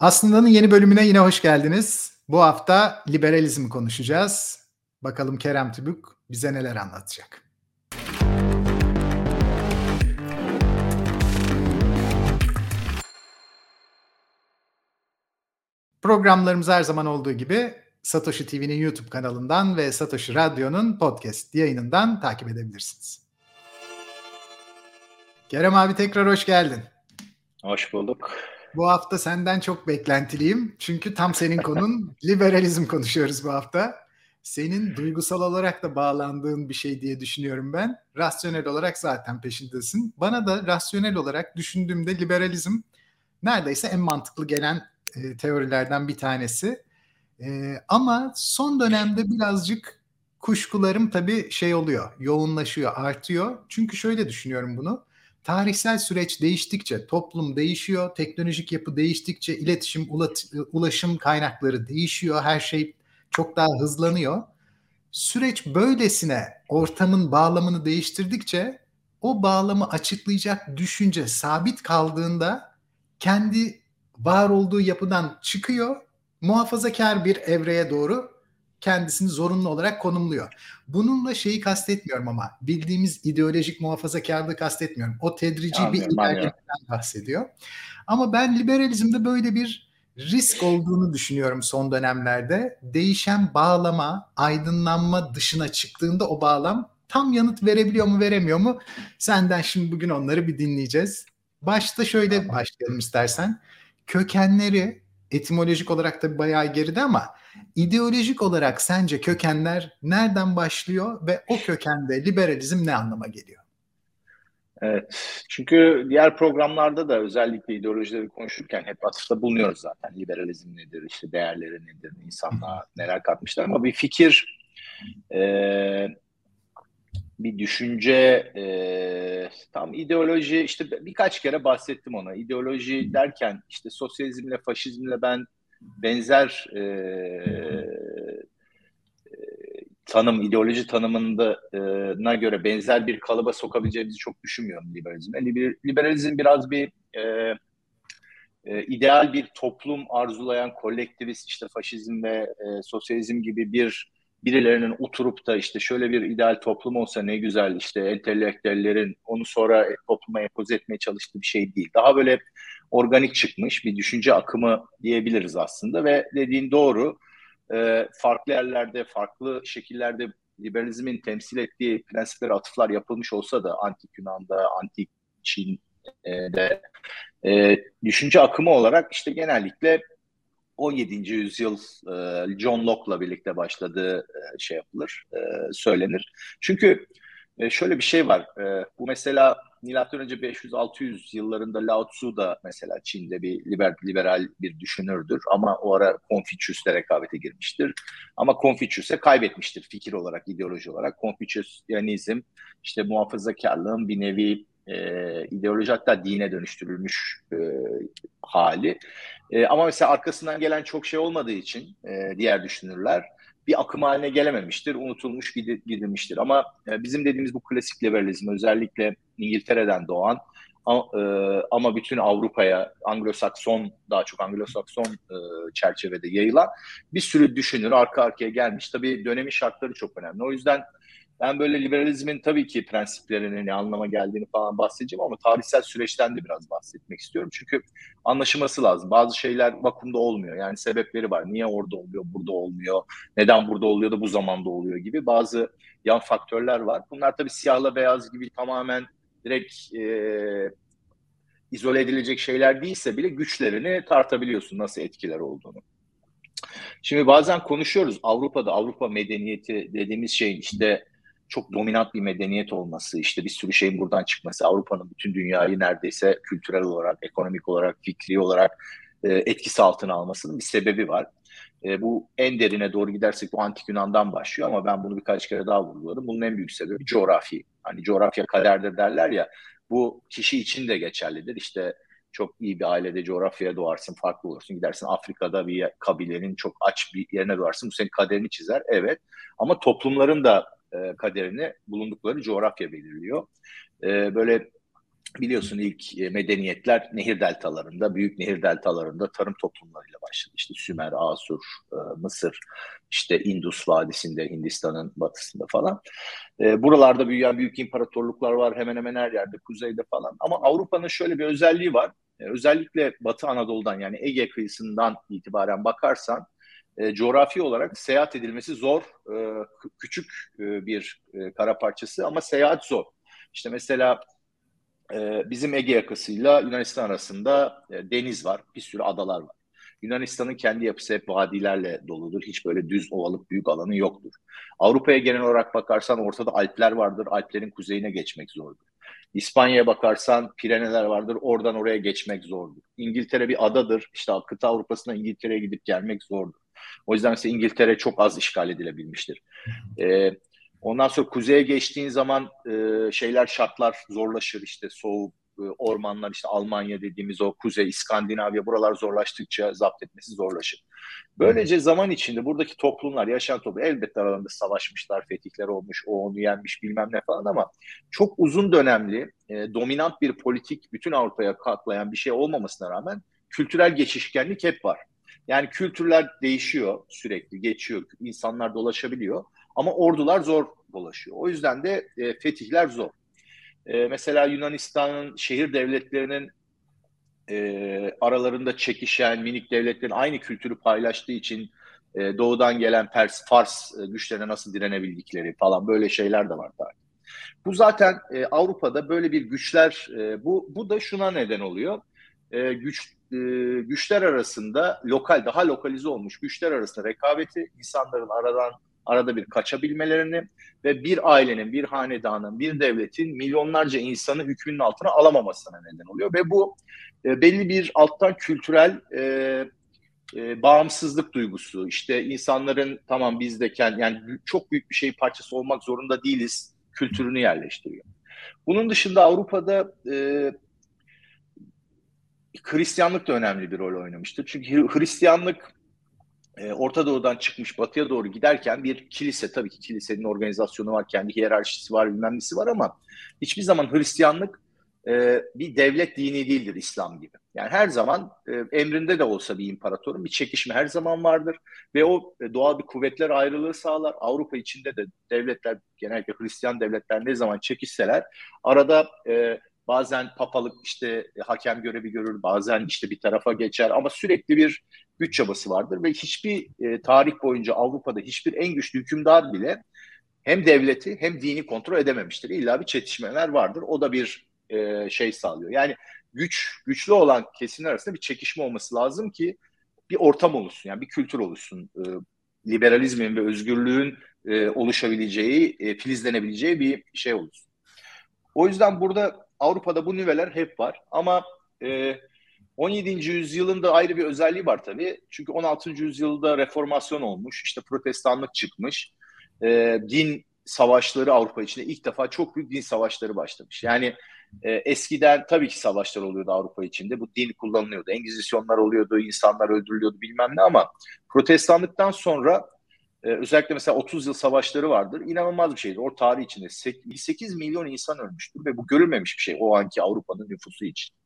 Aslında'nın yeni bölümüne yine hoş geldiniz. Bu hafta liberalizmi konuşacağız. Bakalım Kerem Tübük bize neler anlatacak. Programlarımız her zaman olduğu gibi Satoshi TV'nin YouTube kanalından ve Satoshi Radyo'nun podcast yayınından takip edebilirsiniz. Kerem abi tekrar hoş geldin. Hoş bulduk. Bu hafta senden çok beklentiliyim. Çünkü tam senin konun liberalizm konuşuyoruz bu hafta. Senin duygusal olarak da bağlandığın bir şey diye düşünüyorum ben. Rasyonel olarak zaten peşindesin. Bana da rasyonel olarak düşündüğümde liberalizm neredeyse en mantıklı gelen e, teorilerden bir tanesi. E, ama son dönemde birazcık kuşkularım tabii şey oluyor, yoğunlaşıyor, artıyor. Çünkü şöyle düşünüyorum bunu tarihsel süreç değiştikçe toplum değişiyor, teknolojik yapı değiştikçe iletişim, ulaşım kaynakları değişiyor, her şey çok daha hızlanıyor. Süreç böylesine ortamın bağlamını değiştirdikçe o bağlamı açıklayacak düşünce sabit kaldığında kendi var olduğu yapıdan çıkıyor, muhafazakar bir evreye doğru kendisini zorunlu olarak konumluyor. Bununla şeyi kastetmiyorum ama bildiğimiz ideolojik muhafazakarlığı kastetmiyorum. O tedrici anlıyorum, bir ilerlemeden bahsediyor. Ama ben liberalizmde böyle bir risk olduğunu düşünüyorum son dönemlerde. Değişen bağlama, aydınlanma dışına çıktığında o bağlam tam yanıt verebiliyor mu veremiyor mu? Senden şimdi bugün onları bir dinleyeceğiz. Başta şöyle başlayalım istersen. Kökenleri etimolojik olarak da bayağı geride ama ideolojik olarak sence kökenler nereden başlıyor ve o kökende liberalizm ne anlama geliyor? Evet. Çünkü diğer programlarda da özellikle ideolojileri konuşurken hep atıfta bulunuyoruz zaten. Liberalizm nedir, işte değerleri nedir, insanlığa neler katmışlar. Ama bir fikir, e, bir düşünce, e, tam ideoloji, işte birkaç kere bahsettim ona. İdeoloji derken işte sosyalizmle, faşizmle ben benzer e, e, tanım, ideoloji tanımına göre benzer bir kalıba sokabileceğimizi çok düşünmüyorum liberalizme. Liberalizm biraz bir e, e, ideal bir toplum arzulayan kolektivist işte faşizm ve e, sosyalizm gibi bir birilerinin oturup da işte şöyle bir ideal toplum olsa ne güzel işte entelektüellerin onu sonra topluma empoze etmeye çalıştığı bir şey değil. Daha böyle organik çıkmış bir düşünce akımı diyebiliriz aslında ve dediğin doğru e, farklı yerlerde farklı şekillerde liberalizmin temsil ettiği prensiplere atıflar yapılmış olsa da antik Yunan'da, antik Çin'de e, düşünce akımı olarak işte genellikle 17. yüzyıl e, John Locke'la birlikte başladığı e, şey yapılır, e, söylenir. Çünkü şöyle bir şey var. Bu mesela milattan önce 500-600 yıllarında Lao Tzu da mesela Çin'de bir liber, liberal bir düşünürdür ama o ara Confucius'le rekabete girmiştir. Ama Confucius'e kaybetmiştir fikir olarak, ideoloji olarak. Confuciusyanizm işte muhafazakarlığın bir nevi e, ideoloji hatta dine dönüştürülmüş e, hali. E, ama mesela arkasından gelen çok şey olmadığı için e, diğer düşünürler bir akım haline gelememiştir, unutulmuş gidilmiştir. Ama e, bizim dediğimiz bu klasik liberalizm özellikle İngiltere'den doğan e, ama bütün Avrupa'ya Anglo-Sakson daha çok Anglo-Sakson e, çerçevede yayılan bir sürü düşünür arka arkaya gelmiş. Tabii dönemin şartları çok önemli. O yüzden ben böyle liberalizmin tabii ki prensiplerinin ne anlama geldiğini falan bahsedeceğim ama tarihsel süreçten de biraz bahsetmek istiyorum. Çünkü anlaşılması lazım. Bazı şeyler vakumda olmuyor. Yani sebepleri var. Niye orada oluyor, burada olmuyor? Neden burada oluyor da bu zamanda oluyor gibi bazı yan faktörler var. Bunlar tabii siyahla beyaz gibi tamamen direkt e, izole edilecek şeyler değilse bile güçlerini tartabiliyorsun nasıl etkiler olduğunu. Şimdi bazen konuşuyoruz Avrupa'da Avrupa medeniyeti dediğimiz şey işte çok dominant bir medeniyet olması, işte bir sürü şeyin buradan çıkması, Avrupa'nın bütün dünyayı neredeyse kültürel olarak, ekonomik olarak, fikri olarak e, etkisi altına almasının bir sebebi var. E, bu en derine doğru gidersek bu antik Yunan'dan başlıyor ama ben bunu birkaç kere daha vurguladım. Bunun en büyük sebebi coğrafi. Hani coğrafya kaderdir derler ya. Bu kişi için de geçerlidir. İşte çok iyi bir ailede coğrafyaya doğarsın, farklı olursun. Gidersin Afrika'da bir kabilenin çok aç bir yerine doğarsın. Bu senin kaderini çizer. Evet. Ama toplumların da e, kaderini bulundukları coğrafya belirliyor. E, böyle biliyorsun ilk e, medeniyetler nehir deltalarında, büyük nehir deltalarında tarım toplumlarıyla başladı. İşte Sümer, Asur, e, Mısır, işte Indus Vadisi'nde, Hindistan'ın batısında falan. E, buralarda büyüyen büyük imparatorluklar var hemen hemen her yerde, kuzeyde falan. Ama Avrupa'nın şöyle bir özelliği var. Özellikle Batı Anadolu'dan yani Ege kıyısından itibaren bakarsan coğrafi olarak seyahat edilmesi zor, küçük bir kara parçası ama seyahat zor. İşte mesela e, bizim Ege yakasıyla Yunanistan arasında e, deniz var, bir sürü adalar var. Yunanistan'ın kendi yapısı hep vadilerle doludur. Hiç böyle düz ovalık büyük alanı yoktur. Avrupa'ya genel olarak bakarsan ortada Alpler vardır. Alplerin kuzeyine geçmek zordur. İspanya'ya bakarsan Pireneler vardır. Oradan oraya geçmek zordur. İngiltere bir adadır. İşte kıta Avrupa'sına İngiltere'ye gidip gelmek zordur. O yüzden mesela İngiltere çok az işgal edilebilmiştir. Ee, Ondan sonra kuzeye geçtiğin zaman e, şeyler şartlar zorlaşır işte soğuk e, ormanlar işte Almanya dediğimiz o kuzey İskandinavya buralar zorlaştıkça zapt etmesi zorlaşır. Böylece zaman içinde buradaki toplumlar yaşayan toplum elbette aralarında savaşmışlar, fetihler olmuş, o onu yenmiş bilmem ne falan ama çok uzun dönemli e, dominant bir politik bütün Avrupa'ya kaklayan bir şey olmamasına rağmen kültürel geçişkenlik hep var. Yani kültürler değişiyor sürekli, geçiyor, insanlar dolaşabiliyor. Ama ordular zor dolaşıyor. O yüzden de e, fetihler zor. E, mesela Yunanistan'ın şehir devletlerinin e, aralarında çekişen minik devletlerin aynı kültürü paylaştığı için e, doğudan gelen Pers, Fars e, güçlerine nasıl direnebildikleri falan böyle şeyler de var tabii. Bu zaten e, Avrupa'da böyle bir güçler e, bu bu da şuna neden oluyor. E, güç e, güçler arasında lokal daha lokalize olmuş güçler arasında rekabeti insanların aradan arada bir kaçabilmelerini ve bir ailenin, bir hanedanın, bir devletin milyonlarca insanı hükmünün altına alamamasına neden oluyor. Ve bu e, belli bir alttan kültürel e, e, bağımsızlık duygusu, işte insanların tamam biz de kendi, yani çok büyük bir şeyin parçası olmak zorunda değiliz kültürünü yerleştiriyor. Bunun dışında Avrupa'da e, Hristiyanlık da önemli bir rol oynamıştır. Çünkü Hristiyanlık e, Orta Doğu'dan çıkmış batıya doğru giderken bir kilise tabii ki kilisenin organizasyonu var, kendi hiyerarşisi var, bilmem nesi var ama hiçbir zaman Hristiyanlık e, bir devlet dini değildir İslam gibi. Yani her zaman e, emrinde de olsa bir imparatorun bir çekişme her zaman vardır ve o e, doğal bir kuvvetler ayrılığı sağlar. Avrupa içinde de devletler genellikle Hristiyan devletler ne zaman çekişseler arada e, bazen papalık işte hakem görevi görür, bazen işte bir tarafa geçer ama sürekli bir güç çabası vardır ve hiçbir e, tarih boyunca Avrupa'da hiçbir en güçlü hükümdar bile hem devleti hem dini kontrol edememiştir. İlla bir çetişmeler vardır. O da bir e, şey sağlıyor. Yani güç güçlü olan kesimler arasında bir çekişme olması lazım ki bir ortam oluşsun. Yani bir kültür oluşsun. E, liberalizmin ve özgürlüğün e, oluşabileceği, e, filizlenebileceği bir şey oluşsun. O yüzden burada Avrupa'da bu nüveler hep var ama e, 17. yüzyılın da ayrı bir özelliği var tabii. Çünkü 16. yüzyılda reformasyon olmuş, işte protestanlık çıkmış. E, din savaşları Avrupa içinde ilk defa çok büyük din savaşları başlamış. Yani e, eskiden tabii ki savaşlar oluyordu Avrupa içinde. Bu din kullanılıyordu. Engizisyonlar oluyordu, insanlar öldürülüyordu bilmem ne ama protestanlıktan sonra e, özellikle mesela 30 yıl savaşları vardır. İnanılmaz bir şeydir. O tarih içinde 8 milyon insan ölmüştür ve bu görülmemiş bir şey o anki Avrupa'nın nüfusu için.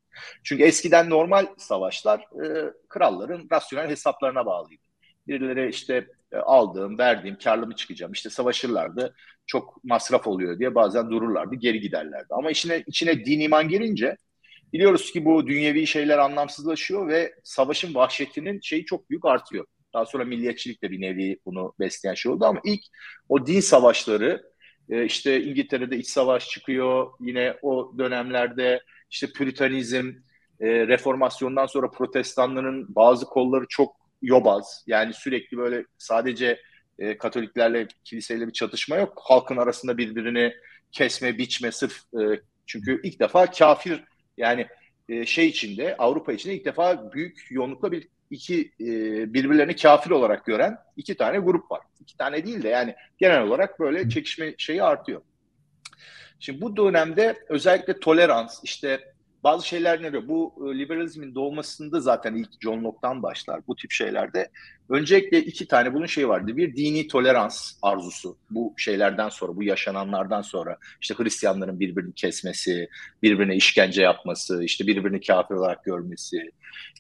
Çünkü eskiden normal savaşlar e, kralların rasyonel hesaplarına bağlıydı. Birileri işte e, aldığım, verdiğim, karlı mı çıkacağım işte savaşırlardı. Çok masraf oluyor diye bazen dururlardı, geri giderlerdi. Ama içine, içine din iman gelince biliyoruz ki bu dünyevi şeyler anlamsızlaşıyor ve savaşın vahşetinin şeyi çok büyük artıyor. Daha sonra milliyetçilik de bir nevi bunu besleyen şey oldu ama ilk o din savaşları e, işte İngiltere'de iç savaş çıkıyor. Yine o dönemlerde işte Püritanizm, e, reformasyondan sonra protestanların bazı kolları çok yobaz. Yani sürekli böyle sadece e, Katoliklerle, kiliseyle bir çatışma yok. Halkın arasında birbirini kesme, biçme sırf çünkü ilk defa kafir yani şey içinde Avrupa içinde ilk defa büyük yoğunlukla bir iki e, birbirlerini kafir olarak gören iki tane grup var. İki tane değil de yani genel olarak böyle çekişme şeyi artıyor. Şimdi bu dönemde özellikle tolerans, işte bazı şeyler ne diyor? Bu e, liberalizmin doğmasında zaten ilk John Locke'tan başlar bu tip şeylerde. Öncelikle iki tane bunun şeyi vardı. Bir dini tolerans arzusu. Bu şeylerden sonra, bu yaşananlardan sonra işte Hristiyanların birbirini kesmesi, birbirine işkence yapması, işte birbirini kafir olarak görmesi,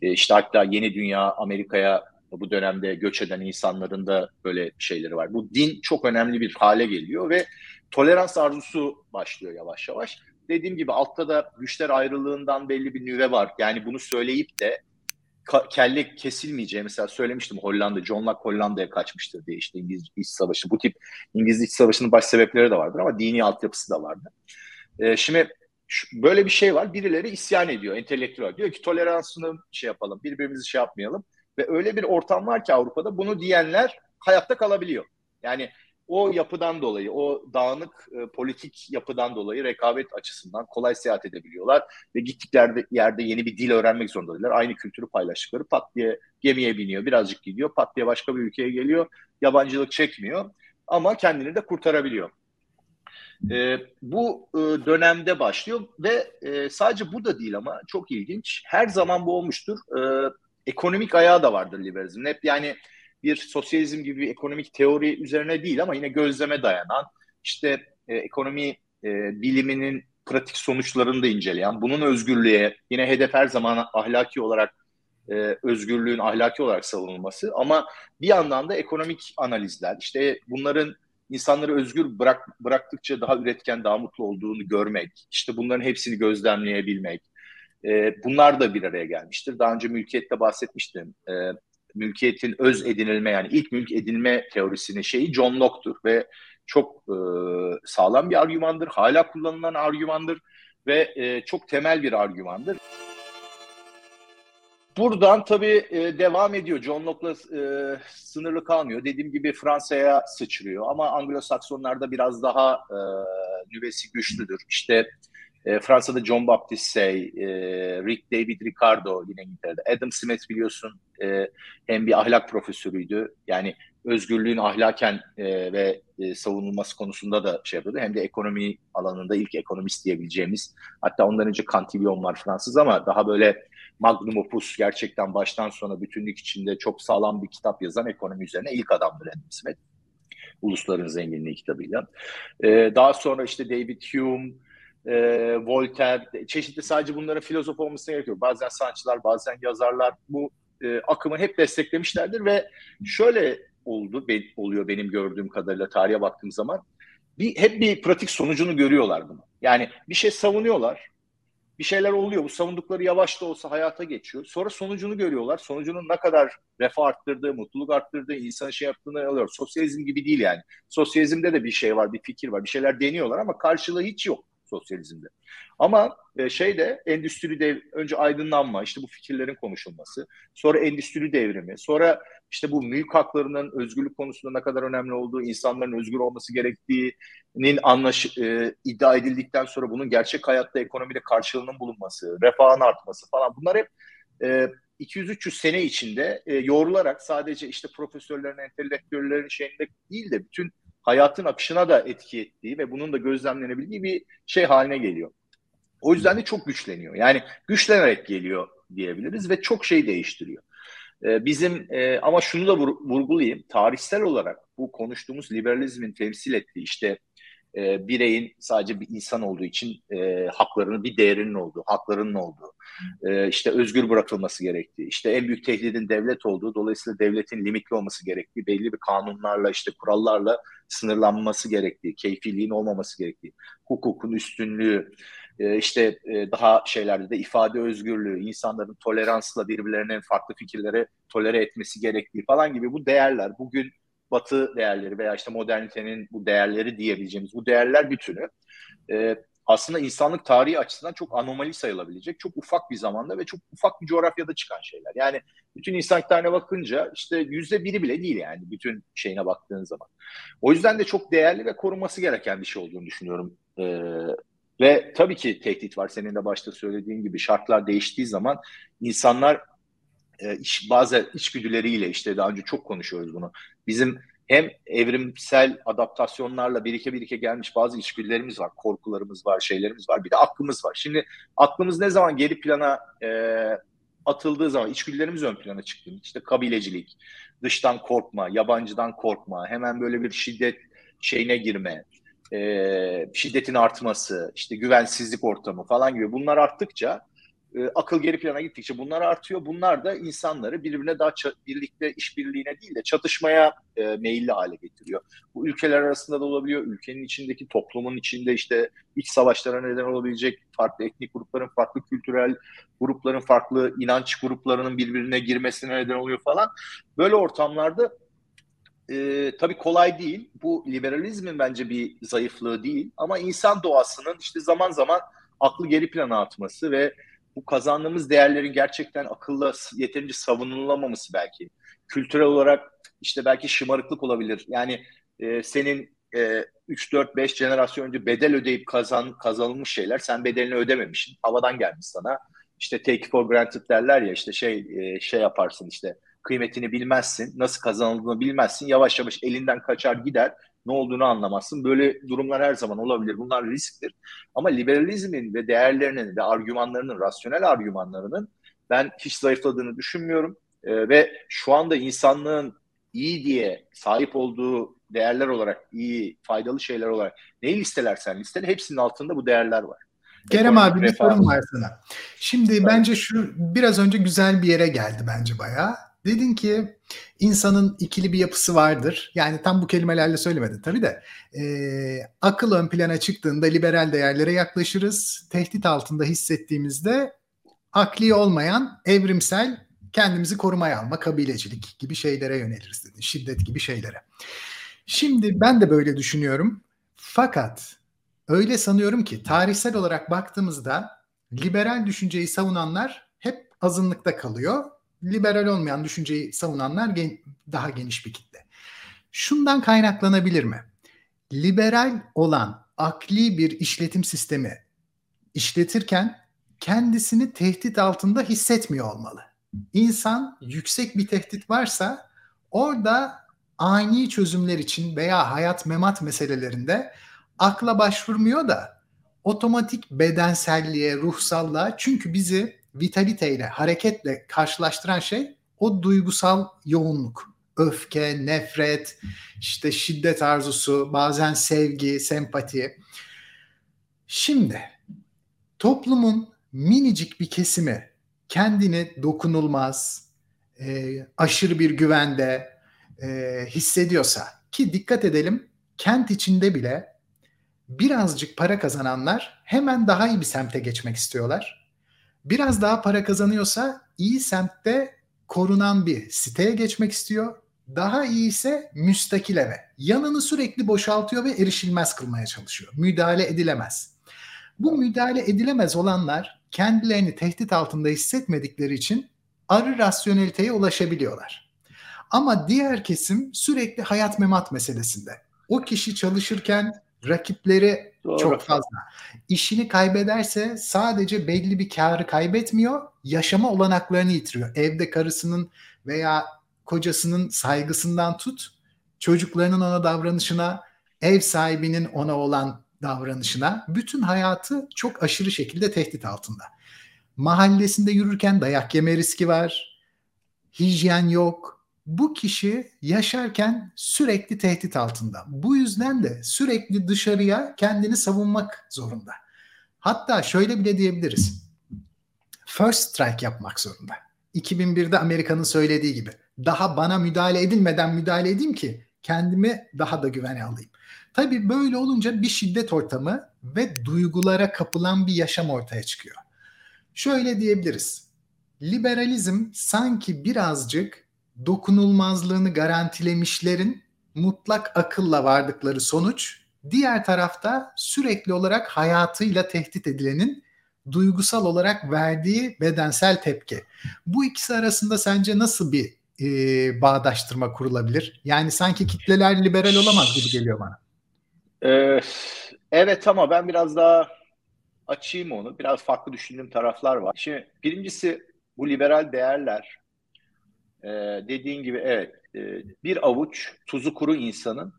e, işte hatta yeni dünya Amerika'ya bu dönemde göç eden insanların da böyle şeyleri var. Bu din çok önemli bir hale geliyor ve tolerans arzusu başlıyor yavaş yavaş dediğim gibi altta da güçler ayrılığından belli bir nüve var. Yani bunu söyleyip de kelle kesilmeyeceği mesela söylemiştim Hollanda, John Locke Hollanda'ya kaçmıştır diye işte İngiliz İç Savaşı. Bu tip İngiliz İç Savaşı'nın baş sebepleri de vardır ama dini altyapısı da vardı. Ee, şimdi böyle bir şey var. Birileri isyan ediyor, entelektüel. Diyor ki toleransını şey yapalım, birbirimizi şey yapmayalım. Ve öyle bir ortam var ki Avrupa'da bunu diyenler hayatta kalabiliyor. Yani o yapıdan dolayı, o dağınık e, politik yapıdan dolayı rekabet açısından kolay seyahat edebiliyorlar ve gittikleri yerde yeni bir dil öğrenmek zorundalar. Aynı kültürü paylaştıkları pat diye gemiye biniyor, birazcık gidiyor, pat diye başka bir ülkeye geliyor, yabancılık çekmiyor ama kendini de kurtarabiliyor. E, bu e, dönemde başlıyor ve e, sadece bu da değil ama çok ilginç. Her zaman bu olmuştur. E, ekonomik ayağı da vardır liberalizmin. Hep yani bir sosyalizm gibi bir ekonomik teori üzerine değil ama yine gözleme dayanan işte e, ekonomi e, biliminin pratik sonuçlarını da inceleyen, bunun özgürlüğe yine hedef her zaman ahlaki olarak e, özgürlüğün ahlaki olarak savunulması ama bir yandan da ekonomik analizler, işte bunların insanları özgür bırak, bıraktıkça daha üretken, daha mutlu olduğunu görmek, işte bunların hepsini gözlemleyebilmek, e, bunlar da bir araya gelmiştir. Daha önce mülkiyette bahsetmiştim. E, mülkiyetin öz edinilme yani ilk mülk edinme teorisinin şeyi John Locke'tur ve çok e, sağlam bir argümandır. Hala kullanılan argümandır ve e, çok temel bir argümandır. Buradan tabii e, devam ediyor. John Locke'la e, sınırlı kalmıyor. Dediğim gibi Fransa'ya sıçrıyor ama Anglo-Saksonlarda biraz daha e, nüvesi güçlüdür. İşte Fransa'da John Baptiste Say, e, Rick David Ricardo yine İngiltere'de. Adam Smith biliyorsun e, hem bir ahlak profesörüydü. Yani özgürlüğün ahlaken e, ve e, savunulması konusunda da şey yapıyordu. Hem de ekonomi alanında ilk ekonomist diyebileceğimiz. Hatta ondan önce Cantillon var Fransız ama daha böyle magnum opus gerçekten baştan sona bütünlük içinde çok sağlam bir kitap yazan ekonomi üzerine ilk adamdır Adam Smith. Ulusların Zenginliği kitabıyla. E, daha sonra işte David Hume, e, Voltaire, çeşitli sadece bunların filozof olmasına gerekiyor. Bazen sanatçılar, bazen yazarlar bu e, akımı hep desteklemişlerdir ve şöyle oldu, be, oluyor benim gördüğüm kadarıyla tarihe baktığım zaman. Bir, hep bir pratik sonucunu görüyorlar bunu. Yani bir şey savunuyorlar, bir şeyler oluyor. Bu savundukları yavaş da olsa hayata geçiyor. Sonra sonucunu görüyorlar. Sonucunun ne kadar refah arttırdığı, mutluluk arttırdığı, insanı şey yaptığını alıyor. Sosyalizm gibi değil yani. Sosyalizmde de bir şey var, bir fikir var. Bir şeyler deniyorlar ama karşılığı hiç yok sosyalizmde. Ama e, şeyde endüstri dev önce aydınlanma, işte bu fikirlerin konuşulması, sonra endüstri devrimi, sonra işte bu mülk haklarının özgürlük konusunda ne kadar önemli olduğu, insanların özgür olması gerektiğinin anlaş e, iddia edildikten sonra bunun gerçek hayatta ekonomide karşılığının bulunması, refahın artması falan bunlar hep e, 200-300 sene içinde e, yoğrularak sadece işte profesörlerin, entelektüellerin şeyinde değil de bütün hayatın akışına da etki ettiği ve bunun da gözlemlenebildiği bir şey haline geliyor. O yüzden de çok güçleniyor. Yani güçlenerek geliyor diyebiliriz ve çok şey değiştiriyor. Ee, bizim e, ama şunu da vurgulayayım. Tarihsel olarak bu konuştuğumuz liberalizmin temsil ettiği işte e, bireyin sadece bir insan olduğu için e, haklarının bir değerinin olduğu, haklarının olduğu, e, işte özgür bırakılması gerektiği, işte en büyük tehdidin devlet olduğu, dolayısıyla devletin limitli olması gerektiği, belli bir kanunlarla, işte kurallarla sınırlanması gerektiği, keyfiliğin olmaması gerektiği, hukukun üstünlüğü, e, işte e, daha şeylerde de ifade özgürlüğü, insanların toleransla birbirlerinin farklı fikirlere tolere etmesi gerektiği falan gibi bu değerler bugün batı değerleri veya işte modernitenin bu değerleri diyebileceğimiz bu değerler bütünü e, aslında insanlık tarihi açısından çok anomali sayılabilecek, çok ufak bir zamanda ve çok ufak bir coğrafyada çıkan şeyler. Yani bütün insanlık tarihine bakınca işte yüzde biri bile değil yani bütün şeyine baktığın zaman. O yüzden de çok değerli ve korunması gereken bir şey olduğunu düşünüyorum. Ee, ve tabii ki tehdit var. Senin de başta söylediğin gibi şartlar değiştiği zaman insanlar e, iş, bazı içgüdüleriyle işte daha önce çok konuşuyoruz bunu. Bizim hem evrimsel adaptasyonlarla birike birike gelmiş bazı içgüdülerimiz var, korkularımız var, şeylerimiz var. Bir de aklımız var. Şimdi aklımız ne zaman geri plana e, atıldığı zaman içgüdülerimiz ön plana çıktı. İşte kabilecilik, dıştan korkma, yabancıdan korkma, hemen böyle bir şiddet şeyine girme, e, şiddetin artması, işte güvensizlik ortamı falan gibi bunlar arttıkça e, akıl geri plana gittikçe bunlar artıyor. Bunlar da insanları birbirine daha birlikte işbirliğine değil de çatışmaya e, meyilli hale getiriyor. Bu ülkeler arasında da olabiliyor. Ülkenin içindeki toplumun içinde işte iç savaşlara neden olabilecek farklı etnik grupların, farklı kültürel grupların, farklı inanç gruplarının birbirine girmesine neden oluyor falan. Böyle ortamlarda e, tabii kolay değil. Bu liberalizmin bence bir zayıflığı değil. Ama insan doğasının işte zaman zaman aklı geri plana atması ve bu kazandığımız değerlerin gerçekten akılla yeterince savunulamaması belki. Kültürel olarak işte belki şımarıklık olabilir. Yani e, senin e, 3 4 5 jenerasyon önce bedel ödeyip kazan kazanılmış şeyler sen bedelini ödememişsin. Havadan gelmiş sana. İşte take for granted derler ya işte şey e, şey yaparsın işte kıymetini bilmezsin, nasıl kazanıldığını bilmezsin. Yavaş yavaş elinden kaçar gider ne olduğunu anlamazsın. Böyle durumlar her zaman olabilir. Bunlar risktir. Ama liberalizmin ve değerlerinin ve argümanlarının, rasyonel argümanlarının ben hiç zayıfladığını düşünmüyorum. E, ve şu anda insanlığın iyi diye sahip olduğu değerler olarak, iyi, faydalı şeyler olarak neyi listelersen listele hepsinin altında bu değerler var. Kerem abi bir sorun var sana. Şimdi evet. bence şu biraz önce güzel bir yere geldi bence bayağı. Dedin ki insanın ikili bir yapısı vardır. Yani tam bu kelimelerle söylemedin tabii de. E, akıl ön plana çıktığında liberal değerlere yaklaşırız. Tehdit altında hissettiğimizde akli olmayan evrimsel kendimizi korumaya alma, kabilecilik gibi şeylere yöneliriz dedin. Şiddet gibi şeylere. Şimdi ben de böyle düşünüyorum. Fakat öyle sanıyorum ki tarihsel olarak baktığımızda liberal düşünceyi savunanlar hep azınlıkta kalıyor liberal olmayan düşünceyi savunanlar gen, daha geniş bir kitle. Şundan kaynaklanabilir mi? Liberal olan akli bir işletim sistemi işletirken kendisini tehdit altında hissetmiyor olmalı. İnsan yüksek bir tehdit varsa orada ani çözümler için veya hayat memat meselelerinde akla başvurmuyor da otomatik bedenselliğe, ruhsallığa çünkü bizi vitaliteyle, hareketle karşılaştıran şey o duygusal yoğunluk. Öfke, nefret, işte şiddet arzusu, bazen sevgi, sempati. Şimdi toplumun minicik bir kesimi kendini dokunulmaz, e, aşırı bir güvende e, hissediyorsa ki dikkat edelim kent içinde bile birazcık para kazananlar hemen daha iyi bir semte geçmek istiyorlar Biraz daha para kazanıyorsa iyi semtte korunan bir siteye geçmek istiyor. Daha iyi ise müstakil eve. Yanını sürekli boşaltıyor ve erişilmez kılmaya çalışıyor. Müdahale edilemez. Bu müdahale edilemez olanlar kendilerini tehdit altında hissetmedikleri için arı rasyoneliteye ulaşabiliyorlar. Ama diğer kesim sürekli hayat memat meselesinde. O kişi çalışırken rakipleri Doğru. çok fazla. İşini kaybederse sadece belli bir karı kaybetmiyor, yaşama olanaklarını yitiriyor. Evde karısının veya kocasının saygısından tut, çocuklarının ona davranışına, ev sahibinin ona olan davranışına, bütün hayatı çok aşırı şekilde tehdit altında. Mahallesinde yürürken dayak yeme riski var, hijyen yok, bu kişi yaşarken sürekli tehdit altında. Bu yüzden de sürekli dışarıya kendini savunmak zorunda. Hatta şöyle bile diyebiliriz. First strike yapmak zorunda. 2001'de Amerika'nın söylediği gibi. Daha bana müdahale edilmeden müdahale edeyim ki kendimi daha da güvene alayım. Tabii böyle olunca bir şiddet ortamı ve duygulara kapılan bir yaşam ortaya çıkıyor. Şöyle diyebiliriz. Liberalizm sanki birazcık dokunulmazlığını garantilemişlerin mutlak akılla vardıkları sonuç, diğer tarafta sürekli olarak hayatıyla tehdit edilenin duygusal olarak verdiği bedensel tepki. Bu ikisi arasında sence nasıl bir e, bağdaştırma kurulabilir? Yani sanki kitleler liberal olamaz gibi geliyor bana. Ee, evet ama ben biraz daha açayım onu. Biraz farklı düşündüğüm taraflar var. Şimdi birincisi bu liberal değerler e, dediğin gibi evet e, bir avuç tuzu kuru insanın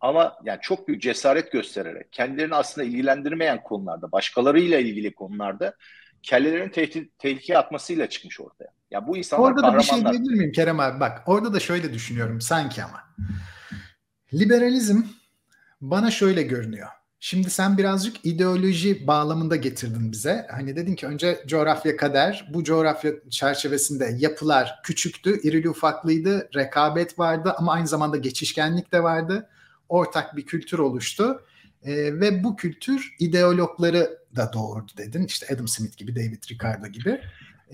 ama yani çok büyük cesaret göstererek kendilerini aslında ilgilendirmeyen konularda, başkalarıyla ilgili konularda kellelerin tehdit, tehlikeye atmasıyla çıkmış ortaya. Ya bu insanlar Orada da bir şey diyebilir miyim Kerem abi? Bak orada da şöyle düşünüyorum sanki ama. Liberalizm bana şöyle görünüyor. Şimdi sen birazcık ideoloji bağlamında getirdin bize. Hani dedin ki önce coğrafya kader. Bu coğrafya çerçevesinde yapılar küçüktü, irili ufaklıydı, rekabet vardı ama aynı zamanda geçişkenlik de vardı. Ortak bir kültür oluştu. Ee, ve bu kültür ideologları da doğurdu dedin. İşte Adam Smith gibi, David Ricardo gibi.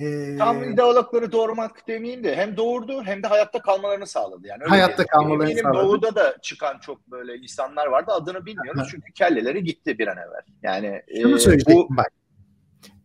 Ee, Tam ideologları doğurmak demeyeyim de hem doğurdu hem de hayatta kalmalarını sağladı. Yani öyle hayatta kalmalarını Benim sağladı. doğuda da çıkan çok böyle insanlar vardı. Adını bilmiyoruz çünkü kelleleri gitti bir an evvel. Yani Şunu e, söyleyecektim bu... bak.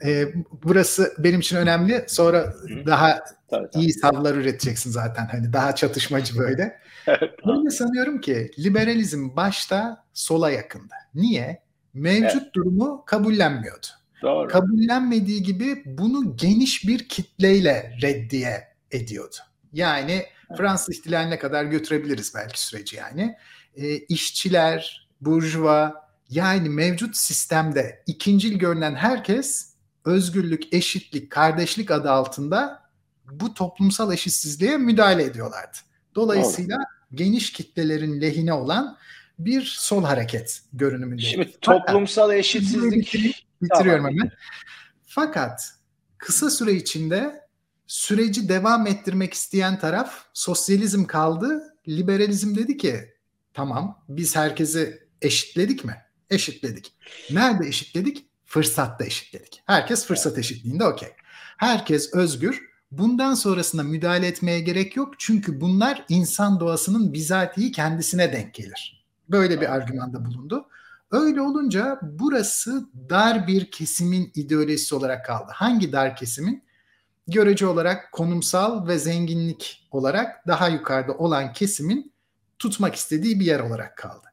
E, burası benim için önemli. Sonra Hı. daha tabii, tabii. iyi savlar üreteceksin zaten. Hani daha çatışmacı böyle. evet, ben de sanıyorum ki liberalizm başta sola yakındı. Niye? Mevcut evet. durumu kabullenmiyordu. Doğru. kabullenmediği gibi bunu geniş bir kitleyle reddiye ediyordu. Yani Fransız ihtilaline kadar götürebiliriz belki süreci yani. E, işçiler, burjuva yani mevcut sistemde ikincil görünen herkes özgürlük, eşitlik, kardeşlik adı altında bu toplumsal eşitsizliğe müdahale ediyorlardı. Dolayısıyla Doğru. geniş kitlelerin lehine olan bir sol hareket görünümünde. Şimdi toplumsal eşitsizlik Bitiriyorum hemen. Fakat kısa süre içinde süreci devam ettirmek isteyen taraf sosyalizm kaldı. Liberalizm dedi ki tamam biz herkesi eşitledik mi? Eşitledik. Nerede eşitledik? Fırsatta eşitledik. Herkes fırsat eşitliğinde okey. Herkes özgür. Bundan sonrasında müdahale etmeye gerek yok. Çünkü bunlar insan doğasının bizatihi kendisine denk gelir. Böyle bir argümanda bulundu. Öyle olunca burası dar bir kesimin ideolojisi olarak kaldı. Hangi dar kesimin? Görece olarak konumsal ve zenginlik olarak daha yukarıda olan kesimin tutmak istediği bir yer olarak kaldı.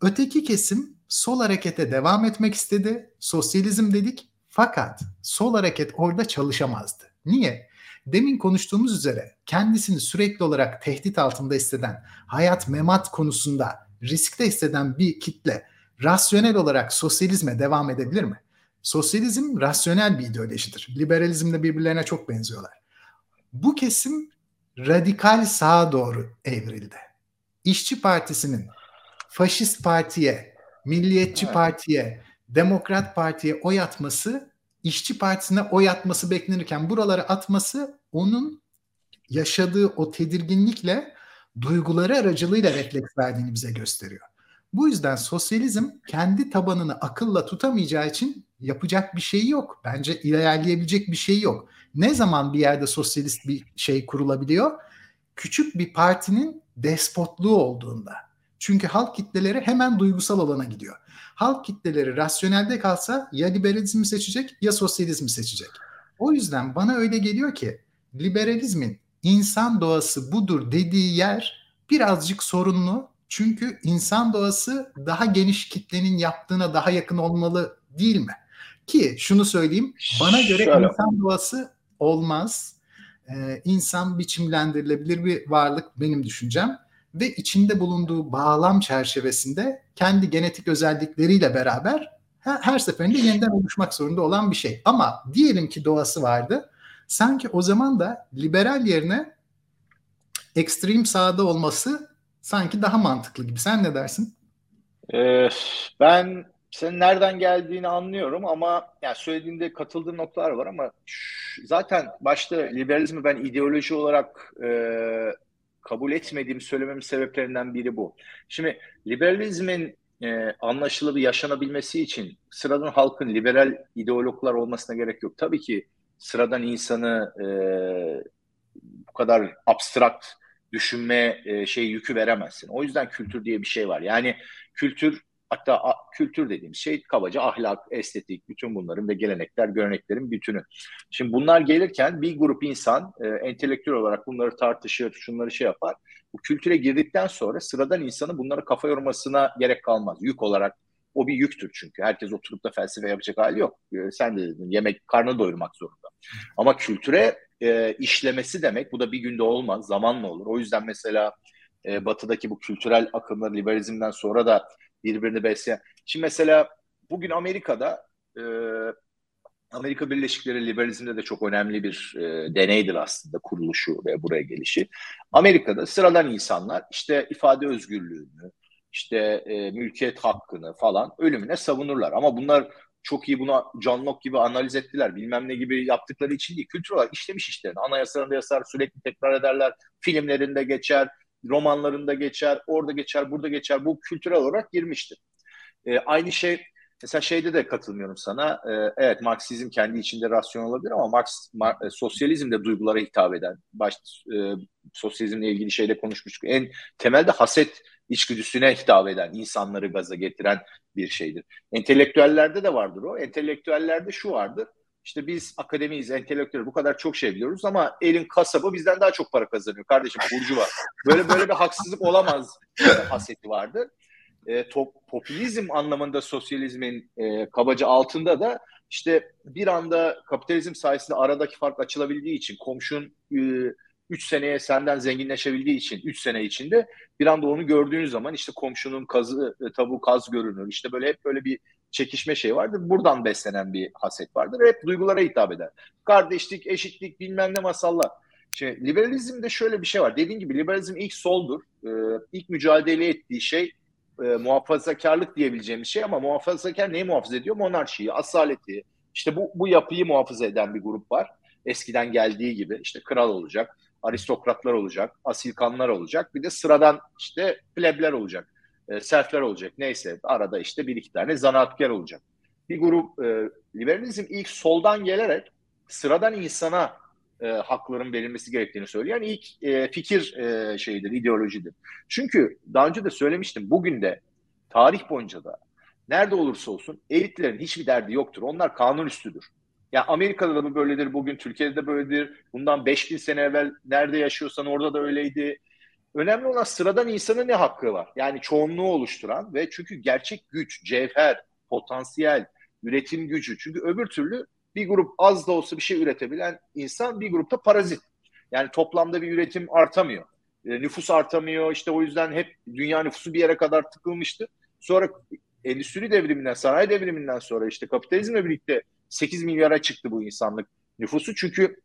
Öteki kesim sol harekete devam etmek istedi. Sosyalizm dedik fakat sol hareket orada çalışamazdı. Niye? Demin konuştuğumuz üzere kendisini sürekli olarak tehdit altında hisseden, hayat memat konusunda riskte hisseden bir kitle rasyonel olarak sosyalizme devam edebilir mi? Sosyalizm rasyonel bir ideolojidir. Liberalizmle birbirlerine çok benziyorlar. Bu kesim radikal sağa doğru evrildi. İşçi Partisi'nin faşist partiye, milliyetçi evet. partiye, demokrat partiye oy atması, işçi partisine oy atması beklenirken buraları atması onun yaşadığı o tedirginlikle duyguları aracılığıyla refleks verdiğini bize gösteriyor. Bu yüzden sosyalizm kendi tabanını akılla tutamayacağı için yapacak bir şey yok. Bence ilerleyebilecek bir şey yok. Ne zaman bir yerde sosyalist bir şey kurulabiliyor? Küçük bir partinin despotluğu olduğunda. Çünkü halk kitleleri hemen duygusal alana gidiyor. Halk kitleleri rasyonelde kalsa ya liberalizmi seçecek ya sosyalizmi seçecek. O yüzden bana öyle geliyor ki liberalizmin insan doğası budur dediği yer birazcık sorunlu çünkü insan doğası daha geniş kitlenin yaptığına daha yakın olmalı değil mi? Ki şunu söyleyeyim bana göre Şöyle. insan doğası olmaz. Ee, insan biçimlendirilebilir bir varlık benim düşüncem ve içinde bulunduğu bağlam çerçevesinde kendi genetik özellikleriyle beraber her, her seferinde yeniden oluşmak zorunda olan bir şey. Ama diyelim ki doğası vardı. Sanki o zaman da liberal yerine ekstrem sağda olması sanki daha mantıklı gibi. Sen ne dersin? Ee, ben senin nereden geldiğini anlıyorum ama yani söylediğinde katıldığım noktalar var ama zaten başta liberalizmi ben ideoloji olarak e, kabul etmediğim söylememin sebeplerinden biri bu. Şimdi liberalizmin e, anlaşılır yaşanabilmesi için sıradan halkın liberal ideologlar olmasına gerek yok. Tabii ki sıradan insanı e, bu kadar abstrakt düşünme e, şey yükü veremezsin. O yüzden kültür diye bir şey var. Yani kültür hatta a, kültür dediğimiz şey kabaca ahlak, estetik, bütün bunların ve gelenekler, göreneklerin bütünü. Şimdi bunlar gelirken bir grup insan e, entelektüel olarak bunları tartışır, şunları şey yapar. Bu kültüre girdikten sonra sıradan insanın bunları kafa yormasına gerek kalmaz. Yük olarak o bir yüktür çünkü. Herkes oturup da felsefe yapacak hali yok. E, sen de dedin yemek karnı doyurmak zorunda. Ama kültüre e, işlemesi demek. Bu da bir günde olmaz, zamanla olur. O yüzden mesela e, batıdaki bu kültürel akımlar liberalizmden sonra da birbirini besleyen. Şimdi mesela bugün Amerika'da e, Amerika Birleşik Devletleri liberalizmde de çok önemli bir e, deneydir aslında kuruluşu ve buraya gelişi. Amerika'da sıradan insanlar işte ifade özgürlüğünü, işte e, mülkiyet hakkını falan ölümüne savunurlar. Ama bunlar çok iyi buna John Locke gibi analiz ettiler. Bilmem ne gibi yaptıkları için değil. Kültür olarak işlemiş işlerini. Anayasalarında yazar sürekli tekrar ederler. Filmlerinde geçer, romanlarında geçer, orada geçer, burada geçer. Bu kültürel olarak girmiştir. E, aynı şey Mesela şeyde de katılmıyorum sana. Ee, evet Marksizm kendi içinde rasyonel olabilir ama Marx, Mar, e, sosyalizm de duygulara hitap eden. Baş, e, sosyalizmle ilgili şeyde konuşmuştuk. En temelde haset içgüdüsüne hitap eden, insanları gaza getiren bir şeydir. Entelektüellerde de vardır o. Entelektüellerde şu vardır. İşte biz akademiyiz, entelektüel bu kadar çok şey biliyoruz ama elin kasabı bizden daha çok para kazanıyor kardeşim burcu var. Böyle böyle bir haksızlık olamaz haseti vardır e, top, popülizm anlamında sosyalizmin e, kabaca altında da işte bir anda kapitalizm sayesinde aradaki fark açılabildiği için komşun 3 e, seneye senden zenginleşebildiği için 3 sene içinde bir anda onu gördüğünüz zaman işte komşunun kazı e, tavuğu kaz görünür. İşte böyle hep böyle bir çekişme şey vardır. Buradan beslenen bir haset vardır. Hep duygulara hitap eder. Kardeşlik, eşitlik bilmem ne masallar. Şimdi liberalizmde şöyle bir şey var. Dediğim gibi liberalizm ilk soldur. Ee, ilk mücadele ettiği şey e, muhafazakarlık diyebileceğimiz şey ama muhafazakar neyi muhafaza ediyor? Monarşiyi, asaleti. İşte bu, bu yapıyı muhafaza eden bir grup var. Eskiden geldiği gibi işte kral olacak, aristokratlar olacak, asilkanlar olacak. Bir de sıradan işte plebler olacak, e, serfler olacak. Neyse arada işte bir iki tane zanaatkar olacak. Bir grup e, liberalizm ilk soldan gelerek sıradan insana e, hakların verilmesi gerektiğini söyleyen ilk e, fikir e, şeyidir, ideolojidir. Çünkü daha önce de söylemiştim, bugün de tarih boyunca da nerede olursa olsun elitlerin hiçbir derdi yoktur. Onlar kanun üstüdür. Ya Amerika'da da bu böyledir, bugün Türkiye'de de böyledir. Bundan 5000 sene evvel nerede yaşıyorsan orada da öyleydi. Önemli olan sıradan insanın ne hakkı var? Yani çoğunluğu oluşturan ve çünkü gerçek güç, cevher, potansiyel, üretim gücü. Çünkü öbür türlü bir grup az da olsa bir şey üretebilen insan bir grupta parazit. Yani toplamda bir üretim artamıyor. E, nüfus artamıyor. İşte o yüzden hep dünya nüfusu bir yere kadar tıkılmıştı. Sonra endüstri devriminden, sanayi devriminden sonra işte kapitalizmle birlikte 8 milyara çıktı bu insanlık nüfusu. Çünkü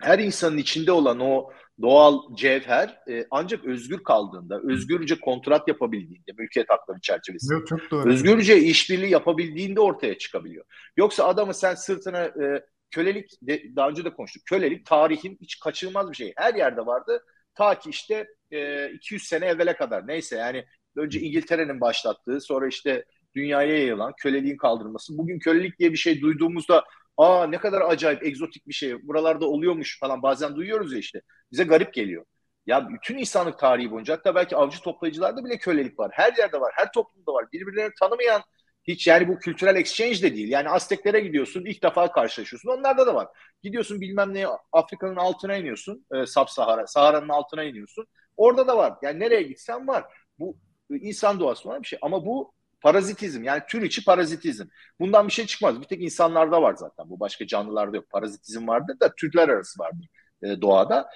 her insanın içinde olan o doğal cevher e, ancak özgür kaldığında, özgürce kontrat yapabildiğinde mülkiyet hakları çerçevesinde, Yok, çok doğru. özgürce işbirliği yapabildiğinde ortaya çıkabiliyor. Yoksa adamı sen sırtına e, kölelik, de, daha önce de konuştuk, kölelik tarihin hiç kaçırılmaz bir şey. Her yerde vardı. Ta ki işte e, 200 sene evvele kadar neyse yani önce İngiltere'nin başlattığı sonra işte dünyaya yayılan köleliğin kaldırılması. Bugün kölelik diye bir şey duyduğumuzda aa ne kadar acayip egzotik bir şey buralarda oluyormuş falan bazen duyuyoruz ya işte bize garip geliyor. Ya bütün insanlık tarihi boyunca hatta belki avcı toplayıcılarda bile kölelik var. Her yerde var, her toplumda var. Birbirlerini tanımayan hiç yani bu kültürel exchange de değil. Yani Azteklere gidiyorsun ilk defa karşılaşıyorsun. Onlarda da var. Gidiyorsun bilmem ne Afrika'nın altına iniyorsun. E, Sahara, Sahara'nın altına iniyorsun. Orada da var. Yani nereye gitsen var. Bu insan doğası olan bir şey. Ama bu Parazitizm yani tür içi parazitizm. Bundan bir şey çıkmaz. Bir tek insanlarda var zaten. Bu başka canlılarda yok. Parazitizm vardır da türler arası vardır e, doğada.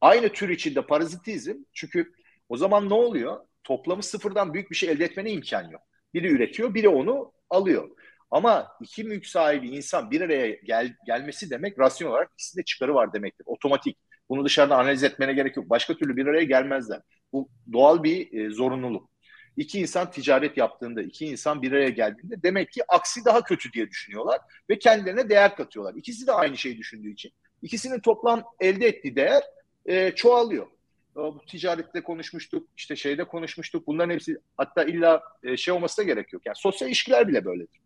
Aynı tür içinde parazitizm çünkü o zaman ne oluyor? Toplamı sıfırdan büyük bir şey elde etmene imkan yok. Biri üretiyor, biri onu alıyor. Ama iki mülk sahibi insan bir araya gel, gelmesi demek rasyon olarak ikisinde çıkarı var demektir. Otomatik. Bunu dışarıda analiz etmene gerek yok. Başka türlü bir araya gelmezler. Bu doğal bir e, zorunluluk iki insan ticaret yaptığında, iki insan bir araya geldiğinde demek ki aksi daha kötü diye düşünüyorlar ve kendilerine değer katıyorlar. İkisi de aynı şeyi düşündüğü için. İkisinin toplam elde ettiği değer e, çoğalıyor. Bu ticarette konuşmuştuk, işte şeyde konuşmuştuk. Bunların hepsi hatta illa e, şey olması da gerek yok. Yani sosyal ilişkiler bile böyledir.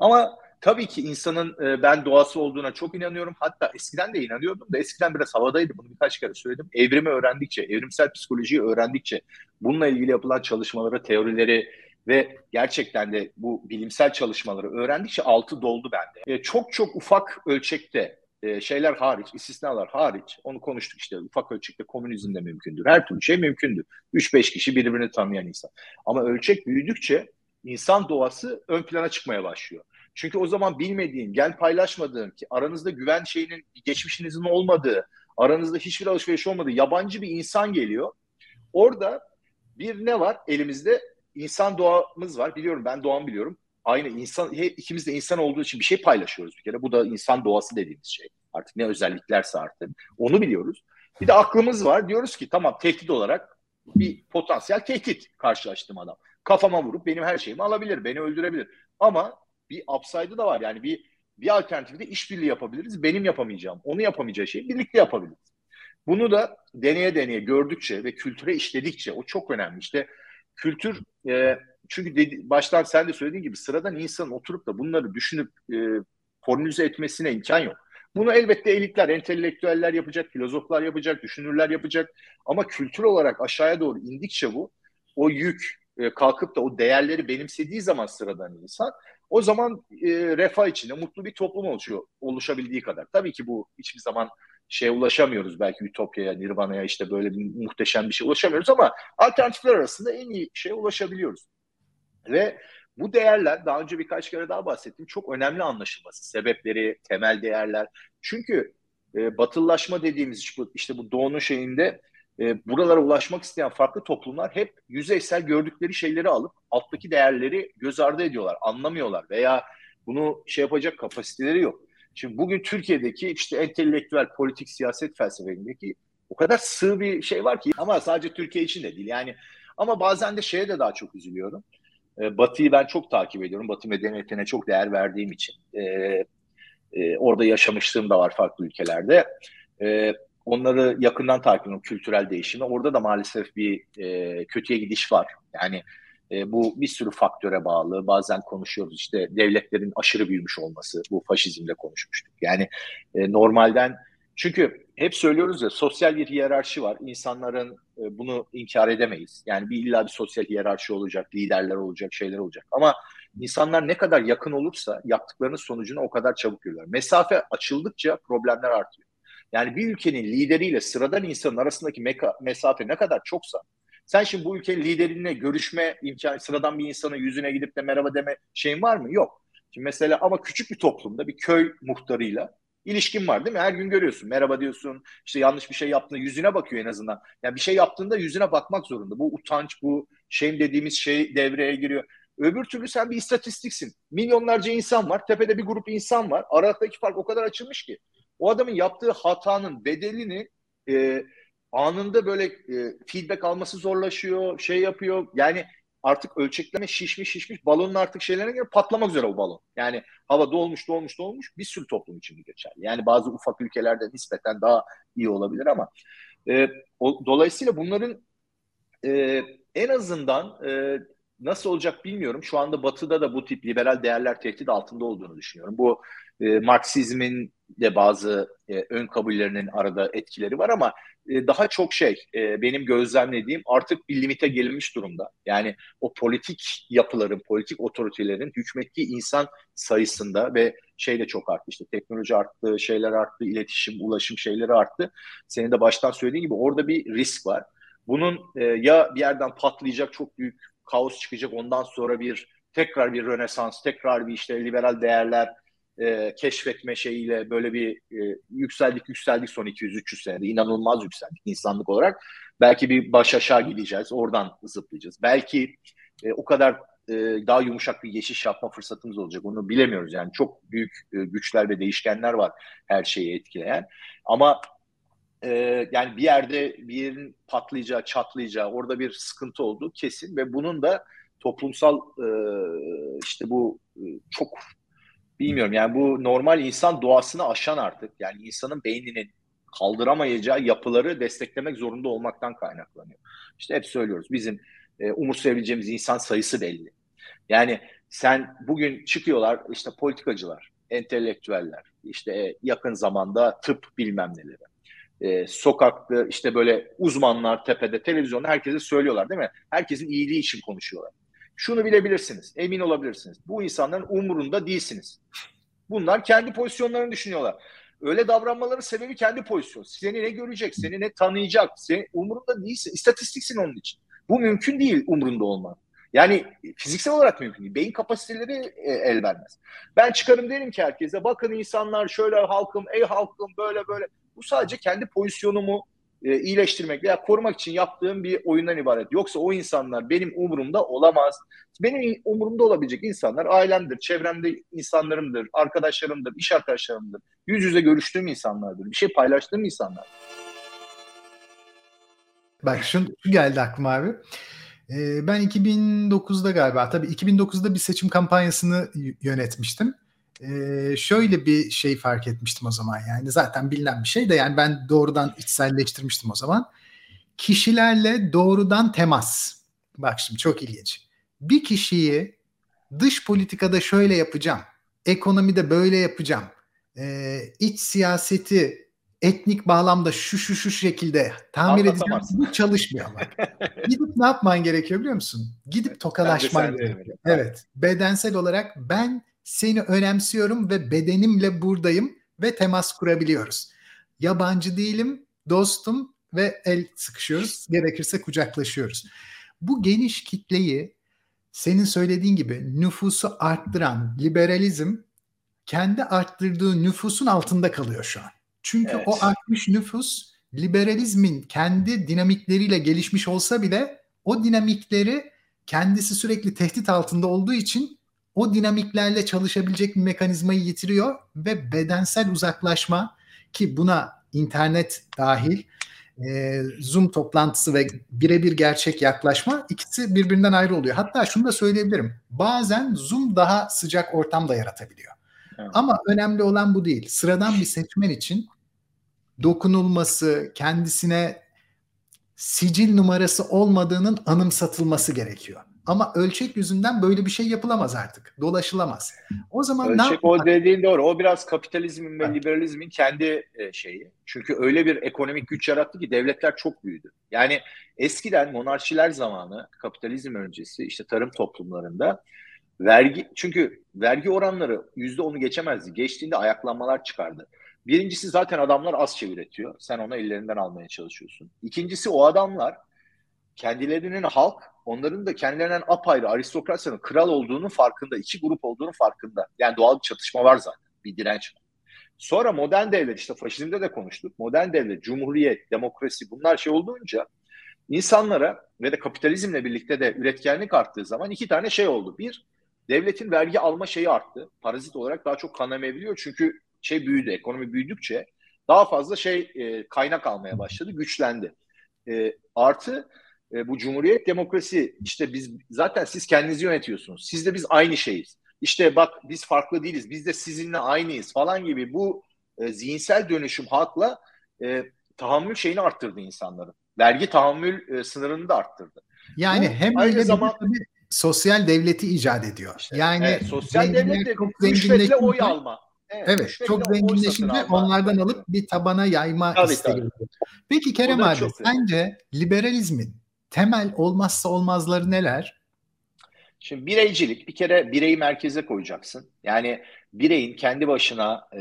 Ama Tabii ki insanın e, ben doğası olduğuna çok inanıyorum. Hatta eskiden de inanıyordum da eskiden biraz havadaydı. Bunu birkaç kere söyledim. Evrimi öğrendikçe, evrimsel psikolojiyi öğrendikçe, bununla ilgili yapılan çalışmaları, teorileri ve gerçekten de bu bilimsel çalışmaları öğrendikçe altı doldu bende. E, çok çok ufak ölçekte e, şeyler hariç, istisnalar hariç, onu konuştuk işte ufak ölçekte komünizm de mümkündür. Her türlü şey mümkündür. 3-5 kişi birbirini tanıyan insan. Ama ölçek büyüdükçe insan doğası ön plana çıkmaya başlıyor. Çünkü o zaman bilmediğin, gel paylaşmadığın, ki aranızda güven şeyinin, geçmişinizin olmadığı, aranızda hiçbir alışveriş olmadığı yabancı bir insan geliyor. Orada bir ne var elimizde? İnsan doğamız var. Biliyorum ben doğam biliyorum. Aynı insan, ikimiz de insan olduğu için bir şey paylaşıyoruz bir kere. Bu da insan doğası dediğimiz şey. Artık ne özelliklerse artık. Onu biliyoruz. Bir de aklımız var. Diyoruz ki tamam tehdit olarak bir potansiyel tehdit karşılaştım adam. Kafama vurup benim her şeyimi alabilir, beni öldürebilir. Ama bir upside'ı da var. Yani bir bir alternatifi de işbirliği yapabiliriz. Benim yapamayacağım, onu yapamayacağı şeyi birlikte yapabiliriz. Bunu da deneye deneye gördükçe ve kültüre işledikçe o çok önemli. İşte kültür e, çünkü dedi, baştan sen de söylediğin gibi sıradan insanın oturup da bunları düşünüp e, formülize etmesine imkan yok. Bunu elbette elitler, entelektüeller yapacak, filozoflar yapacak, düşünürler yapacak. Ama kültür olarak aşağıya doğru indikçe bu, o yük e, kalkıp da o değerleri benimsediği zaman sıradan insan, o zaman e, refah içinde mutlu bir toplum oluşuyor, oluşabildiği kadar. Tabii ki bu hiçbir zaman şeye ulaşamıyoruz belki Ütopya'ya, Nirvana'ya işte böyle bir muhteşem bir şey ulaşamıyoruz ama alternatifler arasında en iyi şeye ulaşabiliyoruz. Ve bu değerler daha önce birkaç kere daha bahsettim çok önemli anlaşılması. Sebepleri, temel değerler. Çünkü e, batıllaşma dediğimiz işte bu doğunun şeyinde e, buralara ulaşmak isteyen farklı toplumlar hep yüzeysel gördükleri şeyleri alıp alttaki değerleri göz ardı ediyorlar, anlamıyorlar veya bunu şey yapacak kapasiteleri yok. Şimdi bugün Türkiye'deki işte entelektüel politik siyaset felsefesindeki o kadar sığ bir şey var ki ama sadece Türkiye için de değil yani ama bazen de şeye de daha çok üzülüyorum. E, Batı'yı ben çok takip ediyorum. Batı medeniyetine çok değer verdiğim için. E, e, orada yaşamışlığım da var farklı ülkelerde. E, onları yakından takip ediyorum kültürel değişimi. Orada da maalesef bir e, kötüye gidiş var. Yani e, bu bir sürü faktöre bağlı. Bazen konuşuyoruz işte devletlerin aşırı büyümüş olması. Bu faşizmle konuşmuştuk. Yani e, normalden çünkü hep söylüyoruz ya sosyal bir hiyerarşi var. İnsanların e, bunu inkar edemeyiz. Yani bir illa bir sosyal hiyerarşi olacak, liderler olacak, şeyler olacak. Ama insanlar ne kadar yakın olursa yaptıklarının sonucunu o kadar çabuk görüyorlar. Mesafe açıldıkça problemler artıyor. Yani bir ülkenin lideriyle sıradan insanın arasındaki meka, mesafe ne kadar çoksa sen şimdi bu ülkenin liderinle görüşme imkanı sıradan bir insanın yüzüne gidip de merhaba deme şeyin var mı? Yok. Şimdi mesela ama küçük bir toplumda bir köy muhtarıyla ilişkin var değil mi? Her gün görüyorsun. Merhaba diyorsun. İşte yanlış bir şey yaptığında yüzüne bakıyor en azından. Yani bir şey yaptığında yüzüne bakmak zorunda. Bu utanç, bu şeyim dediğimiz şey devreye giriyor. Öbür türlü sen bir istatistiksin. Milyonlarca insan var. Tepede bir grup insan var. Aradaki fark o kadar açılmış ki. O adamın yaptığı hatanın bedelini e, anında böyle e, feedback alması zorlaşıyor. Şey yapıyor. Yani artık ölçekleme şişmiş şişmiş balonun artık şeylerine göre patlamak üzere o balon. Yani hava dolmuş dolmuş dolmuş bir sürü toplum için geçerli. Yani bazı ufak ülkelerde nispeten daha iyi olabilir ama e, o, dolayısıyla bunların e, en azından e, nasıl olacak bilmiyorum. Şu anda Batı'da da bu tip liberal değerler tehdit altında olduğunu düşünüyorum. Bu e, Marksizmin de bazı e, ön kabullerinin arada etkileri var ama e, daha çok şey e, benim gözlemlediğim artık bir limite gelinmiş durumda. Yani o politik yapıların, politik otoritelerin hükmettiği insan sayısında ve şey de çok arttı işte teknoloji arttı, şeyler arttı, iletişim, ulaşım şeyleri arttı. Senin de baştan söylediğin gibi orada bir risk var. Bunun e, ya bir yerden patlayacak çok büyük kaos çıkacak ondan sonra bir tekrar bir rönesans, tekrar bir işte liberal değerler e, keşfetme şeyiyle böyle bir e, yükseldik yükseldik son 200-300 senede inanılmaz yükseldik insanlık olarak. Belki bir baş aşağı gideceğiz oradan zıplayacağız. Belki e, o kadar e, daha yumuşak bir geçiş yapma fırsatımız olacak onu bilemiyoruz. Yani çok büyük e, güçler ve değişkenler var her şeyi etkileyen. Ama e, yani bir yerde bir yerin patlayacağı, çatlayacağı, orada bir sıkıntı olduğu kesin ve bunun da toplumsal e, işte bu e, çok bilmiyorum yani bu normal insan doğasını aşan artık yani insanın beyninin kaldıramayacağı yapıları desteklemek zorunda olmaktan kaynaklanıyor. İşte hep söylüyoruz bizim e, umursayabileceğimiz insan sayısı belli. Yani sen bugün çıkıyorlar işte politikacılar, entelektüeller, işte e, yakın zamanda tıp bilmem neleri. E, sokakta işte böyle uzmanlar tepede televizyonda herkese söylüyorlar değil mi? Herkesin iyiliği için konuşuyorlar şunu bilebilirsiniz, emin olabilirsiniz. Bu insanların umurunda değilsiniz. Bunlar kendi pozisyonlarını düşünüyorlar. Öyle davranmaların sebebi kendi pozisyon. Seni ne görecek, seni ne tanıyacak, seni umurunda değilsin. İstatistiksin onun için. Bu mümkün değil umurunda olman. Yani fiziksel olarak mümkün değil. Beyin kapasiteleri e, el vermez. Ben çıkarım derim ki herkese bakın insanlar şöyle halkım, ey halkım böyle böyle. Bu sadece kendi pozisyonumu e, iyileştirmek veya korumak için yaptığım bir oyundan ibaret. Yoksa o insanlar benim umurumda olamaz. Benim umurumda olabilecek insanlar ailemdir, çevremde insanlarımdır, arkadaşlarımdır, iş arkadaşlarımdır. Yüz yüze görüştüğüm insanlardır. Bir şey paylaştığım insanlar. Bak şu geldi aklıma abi. Ee, ben 2009'da galiba tabii 2009'da bir seçim kampanyasını yönetmiştim. Ee, şöyle bir şey fark etmiştim o zaman yani zaten bilinen bir şey de yani ben doğrudan içselleştirmiştim o zaman. Kişilerle doğrudan temas. Bak şimdi çok ilginç. Bir kişiyi dış politikada şöyle yapacağım, ekonomide böyle yapacağım, ee, iç siyaseti etnik bağlamda şu şu şu şekilde tamir edeceğim. Bu çalışmıyor ama. Gidip ne yapman gerekiyor biliyor musun? Gidip tokalaşman gerekiyor. Evet. Bedensel olarak ben seni önemsiyorum ve bedenimle buradayım ve temas kurabiliyoruz. Yabancı değilim, dostum ve el sıkışıyoruz. Gerekirse kucaklaşıyoruz. Bu geniş kitleyi senin söylediğin gibi nüfusu arttıran liberalizm kendi arttırdığı nüfusun altında kalıyor şu an. Çünkü evet. o artmış nüfus liberalizmin kendi dinamikleriyle gelişmiş olsa bile o dinamikleri kendisi sürekli tehdit altında olduğu için o dinamiklerle çalışabilecek bir mekanizmayı yitiriyor ve bedensel uzaklaşma ki buna internet dahil e, Zoom toplantısı ve birebir gerçek yaklaşma ikisi birbirinden ayrı oluyor. Hatta şunu da söyleyebilirim. Bazen Zoom daha sıcak ortam da yaratabiliyor. Evet. Ama önemli olan bu değil. Sıradan bir seçmen için dokunulması, kendisine sicil numarası olmadığının anımsatılması gerekiyor. Ama ölçek yüzünden böyle bir şey yapılamaz artık. Dolaşılamaz. O zaman ölçek ne o dediğin doğru. O biraz kapitalizmin ve liberalizmin kendi e, şeyi. Çünkü öyle bir ekonomik güç yarattı ki devletler çok büyüdü. Yani eskiden monarşiler zamanı kapitalizm öncesi işte tarım toplumlarında vergi çünkü vergi oranları yüzde onu geçemezdi. Geçtiğinde ayaklanmalar çıkardı. Birincisi zaten adamlar az şey üretiyor. Sen onu ellerinden almaya çalışıyorsun. İkincisi o adamlar kendilerinin halk onların da kendilerinden apayrı aristokrasyanın kral olduğunun farkında, iki grup olduğunun farkında. Yani doğal bir çatışma var zaten, bir direnç var. Sonra modern devlet işte faşizmde de konuştuk. Modern devlet, cumhuriyet, demokrasi bunlar şey olduğunca insanlara ve de kapitalizmle birlikte de üretkenlik arttığı zaman iki tane şey oldu. Bir, devletin vergi alma şeyi arttı. Parazit olarak daha çok kanamayabiliyor çünkü şey büyüdü, ekonomi büyüdükçe daha fazla şey e, kaynak almaya başladı, güçlendi. E, artı e, bu cumhuriyet demokrasi işte biz zaten siz kendinizi yönetiyorsunuz. Siz de biz aynı şeyiz. İşte bak biz farklı değiliz. Biz de sizinle aynıyız falan gibi bu e, zihinsel dönüşüm halkla e, tahammül şeyini arttırdı insanların. Vergi tahammül e, sınırını da arttırdı. Yani bu, hem aynı öyle zaman bir sosyal devleti icat ediyor. İşte, yani evet, sosyal devlet de çok zenginleşince oy alma. Evet, evet çok zenginleşince onlardan alıp bir tabana yayma tabii, isteği. Peki Kerem abi sence liberalizmin temel olmazsa olmazları neler? Şimdi bireycilik bir kere bireyi merkeze koyacaksın. Yani bireyin kendi başına e,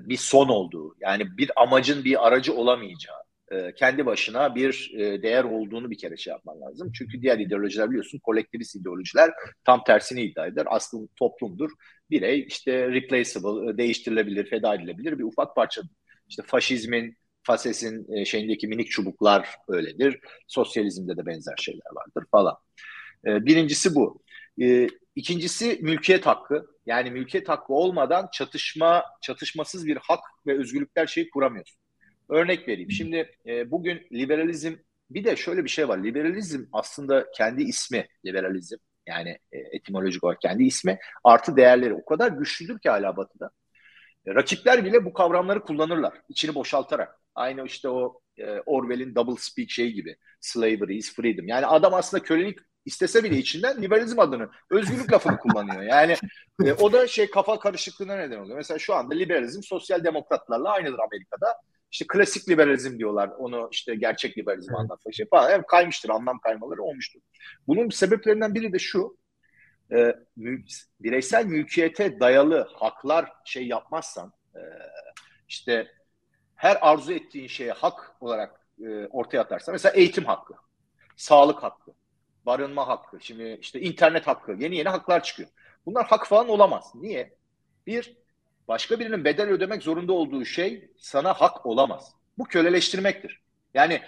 bir son olduğu, yani bir amacın bir aracı olamayacağı, e, kendi başına bir e, değer olduğunu bir kere şey yapman lazım. Çünkü diğer ideolojiler biliyorsun kolektivist ideolojiler tam tersini iddia eder. Aslında toplumdur. Birey işte replaceable, e, değiştirilebilir, feda edilebilir bir ufak parçadır. İşte faşizmin, Fases'in e, şeyindeki minik çubuklar öyledir. Sosyalizmde de benzer şeyler vardır falan. E, birincisi bu. E, ikincisi mülkiyet hakkı. Yani mülkiyet hakkı olmadan çatışma, çatışmasız bir hak ve özgürlükler şeyi kuramıyorsun. Örnek vereyim. Şimdi e, bugün liberalizm bir de şöyle bir şey var. Liberalizm aslında kendi ismi liberalizm. Yani e, etimolojik olarak kendi ismi artı değerleri o kadar güçlüdür ki hala batıda. E, rakipler bile bu kavramları kullanırlar. içini boşaltarak. Aynı işte o e, Orwell'in double speak şey gibi. Slavery is freedom. Yani adam aslında kölelik istese bile içinden liberalizm adını, özgürlük lafını kullanıyor. Yani e, o da şey kafa karışıklığına neden oluyor. Mesela şu anda liberalizm sosyal demokratlarla aynıdır Amerika'da. İşte klasik liberalizm diyorlar. Onu işte gerçek liberalizm anlatmak şey falan. Yani kaymıştır, anlam kaymaları olmuştur. Bunun sebeplerinden biri de şu. E, bireysel mülkiyete dayalı haklar şey yapmazsan e, işte her arzu ettiğin şeye hak olarak e, ortaya atarsan mesela eğitim hakkı, sağlık hakkı, barınma hakkı, şimdi işte internet hakkı, yeni yeni haklar çıkıyor. Bunlar hak falan olamaz. Niye? Bir, başka birinin bedel ödemek zorunda olduğu şey sana hak olamaz. Bu köleleştirmektir. Yani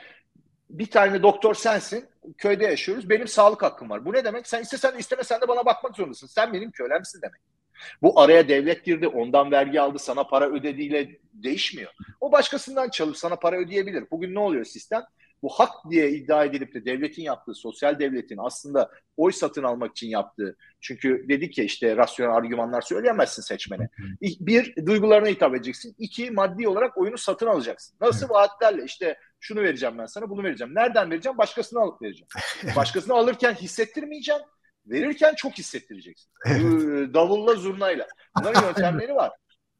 bir tane doktor sensin, köyde yaşıyoruz, benim sağlık hakkım var. Bu ne demek? Sen istesen de istemesen de bana bakmak zorundasın. Sen benim kölemsin demek. Bu araya devlet girdi, ondan vergi aldı, sana para ödediğiyle değişmiyor. O başkasından çalıp sana para ödeyebilir. Bugün ne oluyor sistem? Bu hak diye iddia edilip de devletin yaptığı, sosyal devletin aslında oy satın almak için yaptığı. Çünkü dedik ya işte rasyonel argümanlar söyleyemezsin seçmene. Bir, duygularına hitap edeceksin. İki, maddi olarak oyunu satın alacaksın. Nasıl vaatlerle işte şunu vereceğim ben sana, bunu vereceğim. Nereden vereceğim? Başkasını alıp vereceğim. Başkasını alırken hissettirmeyeceğim. Verirken çok hissettireceksin. Evet. Davulla, zurnayla. Bunların yöntemleri var.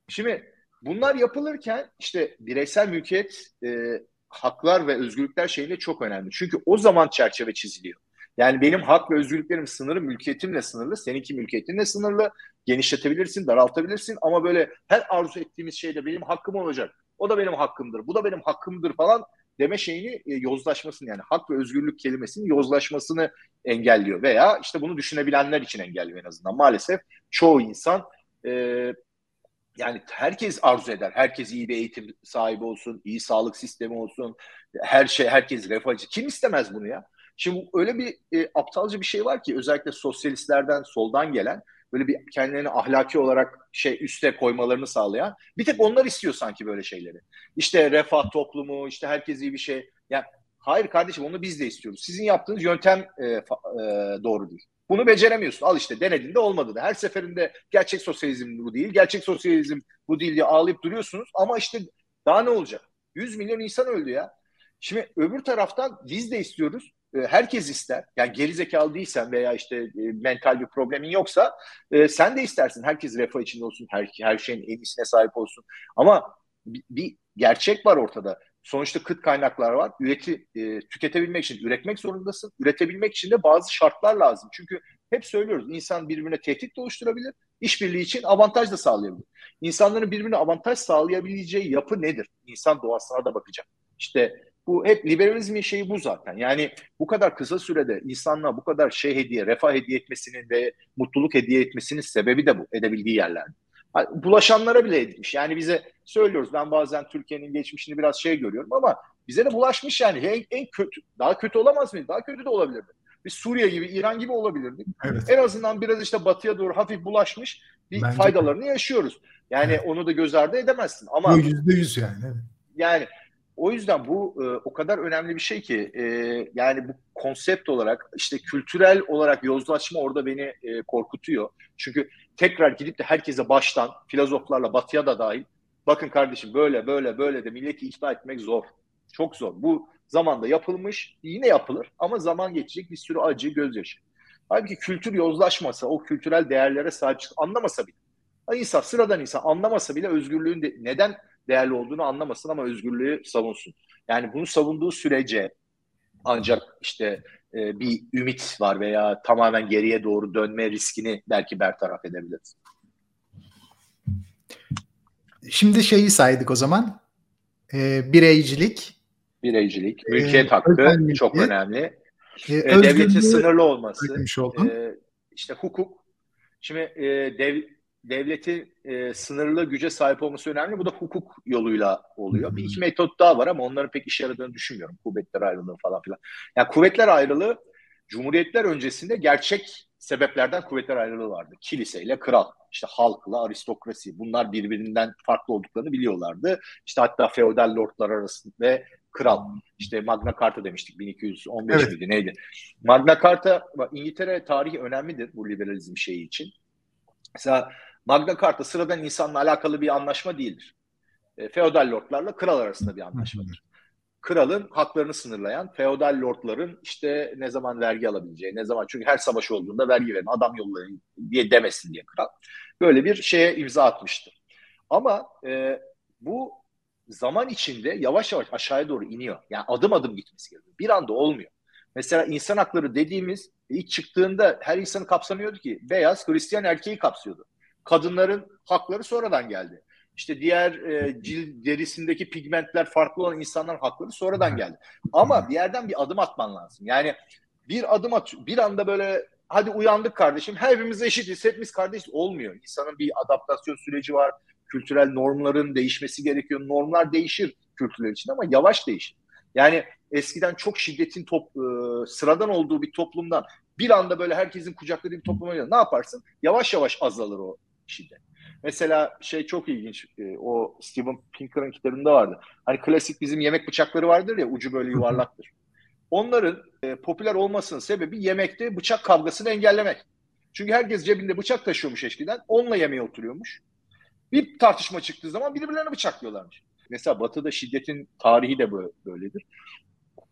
Şimdi bunlar yapılırken işte bireysel mülkiyet e, haklar ve özgürlükler şeyinde çok önemli. Çünkü o zaman çerçeve çiziliyor. Yani benim hak ve özgürlüklerim sınırı mülkiyetimle sınırlı, seninki mülkiyetinle sınırlı. Genişletebilirsin, daraltabilirsin ama böyle her arzu ettiğimiz şey de benim hakkım olacak. O da benim hakkımdır, bu da benim hakkımdır falan deme şeyini e, yozlaşmasını yani hak ve özgürlük kelimesinin yozlaşmasını engelliyor veya işte bunu düşünebilenler için engelliyor en azından. Maalesef çoğu insan e, yani herkes arzu eder. Herkes iyi bir eğitim sahibi olsun, iyi sağlık sistemi olsun. Her şey herkes refahcı. Kim istemez bunu ya? Şimdi öyle bir e, aptalca bir şey var ki özellikle sosyalistlerden soldan gelen böyle bir kendilerini ahlaki olarak şey üste koymalarını sağlayan bir tek onlar istiyor sanki böyle şeyleri. İşte refah toplumu, işte herkes iyi bir şey. Yani hayır kardeşim onu biz de istiyoruz. Sizin yaptığınız yöntem e, e, doğru değil. Bunu beceremiyorsun. Al işte denedin de olmadı da. Her seferinde gerçek sosyalizm bu değil, gerçek sosyalizm bu değil diye ağlayıp duruyorsunuz. Ama işte daha ne olacak? 100 milyon insan öldü ya. Şimdi öbür taraftan biz de istiyoruz. Ee, herkes ister. Yani geri zekalı değilsen veya işte e, mental bir problemin yoksa e, sen de istersin. Herkes refah içinde olsun. Her, her şeyin en iyisine sahip olsun. Ama bir, bir gerçek var ortada. Sonuçta kıt kaynaklar var. Üreti, e, tüketebilmek için üretmek zorundasın. Üretebilmek için de bazı şartlar lazım. Çünkü hep söylüyoruz insan birbirine tehdit de oluşturabilir. İşbirliği için avantaj da sağlayabilir. İnsanların birbirine avantaj sağlayabileceği yapı nedir? İnsan doğasına da bakacak. İşte bu hep liberalizmin şeyi bu zaten. Yani bu kadar kısa sürede insanlığa bu kadar şey hediye, refah hediye etmesinin ve mutluluk hediye etmesinin sebebi de bu edebildiği yerlerde. Bulaşanlara bile etmiş. Yani bize söylüyoruz. Ben bazen Türkiye'nin geçmişini biraz şey görüyorum ama bize de bulaşmış yani. En, en kötü. Daha kötü olamaz mıydı? Daha kötü de olabilirdi. Biz Suriye gibi, İran gibi olabilirdik. Evet. En azından biraz işte batıya doğru hafif bulaşmış bir Bence faydalarını yaşıyoruz. Yani evet. onu da göz ardı edemezsin. Ama yüzde yüz yani. Evet. Yani o yüzden bu e, o kadar önemli bir şey ki e, yani bu konsept olarak işte kültürel olarak yozlaşma orada beni e, korkutuyor. Çünkü tekrar gidip de herkese baştan filozoflarla batıya da dahil bakın kardeşim böyle böyle böyle de milleti ikna etmek zor. Çok zor. Bu zamanda yapılmış yine yapılır ama zaman geçecek bir sürü acı gözyaşı. Halbuki kültür yozlaşmasa o kültürel değerlere sahip anlamasa bile insan sıradan insan anlamasa bile özgürlüğün de, neden değerli olduğunu anlamasın ama özgürlüğü savunsun. Yani bunu savunduğu sürece ancak işte e, bir ümit var veya tamamen geriye doğru dönme riskini belki bertaraf edebiliriz. Şimdi şeyi saydık o zaman. E, bireycilik. Bireycilik, e, mülkiyet e, hakkı çok önemli. E, e, devletin sınırlı olması. E, işte hukuk. Şimdi e, dev, devletin e, sınırlı güce sahip olması önemli. Bu da hukuk yoluyla oluyor. Bir iki metot daha var ama onların pek işe yaradığını düşünmüyorum. Kuvvetler ayrılığı falan filan. Yani kuvvetler ayrılığı Cumhuriyetler öncesinde gerçek sebeplerden kuvvetler ayrılığı vardı. Kiliseyle kral, işte halkla aristokrasi. Bunlar birbirinden farklı olduklarını biliyorlardı. İşte hatta feodal lordlar arasında ve kral. İşte Magna Carta demiştik 1215 evet. miydi neydi? Magna Carta İngiltere tarihi önemlidir bu liberalizm şeyi için. Mesela Magna Carta sıradan insanla alakalı bir anlaşma değildir. E, feodal lordlarla kral arasında bir anlaşmadır. Kralın haklarını sınırlayan, feodal lordların işte ne zaman vergi alabileceği, ne zaman çünkü her savaş olduğunda vergi verin, adam yollayın diye demesin diye kral. Böyle bir şeye imza atmıştır. Ama e, bu zaman içinde yavaş yavaş aşağıya doğru iniyor. Yani adım adım gitmesi gerekiyor. Bir anda olmuyor. Mesela insan hakları dediğimiz ilk çıktığında her insanı kapsamıyordu ki. Beyaz Hristiyan erkeği kapsıyordu kadınların hakları sonradan geldi. İşte diğer e, cilt derisindeki pigmentler farklı olan insanların hakları sonradan geldi. Ama bir yerden bir adım atman lazım. Yani bir adım atıyor. Bir anda böyle hadi uyandık kardeşim hepimiz eşitiz hepimiz kardeş olmuyor. İnsanın bir adaptasyon süreci var. Kültürel normların değişmesi gerekiyor. Normlar değişir kültürler için ama yavaş değişir. Yani eskiden çok şiddetin top, e, sıradan olduğu bir toplumdan bir anda böyle herkesin kucakladığı bir topluma ne yaparsın? Yavaş yavaş azalır o şiddet. Mesela şey çok ilginç. E, o Steven Pinker'ın kitabında vardı. Hani klasik bizim yemek bıçakları vardır ya ucu böyle yuvarlaktır. Onların e, popüler olmasının sebebi yemekte bıçak kavgasını engellemek. Çünkü herkes cebinde bıçak taşıyormuş eskiden. Onunla yemeğe oturuyormuş. Bir tartışma çıktığı zaman birbirlerini bıçaklıyorlarmış. Mesela Batı'da şiddetin tarihi de böyledir.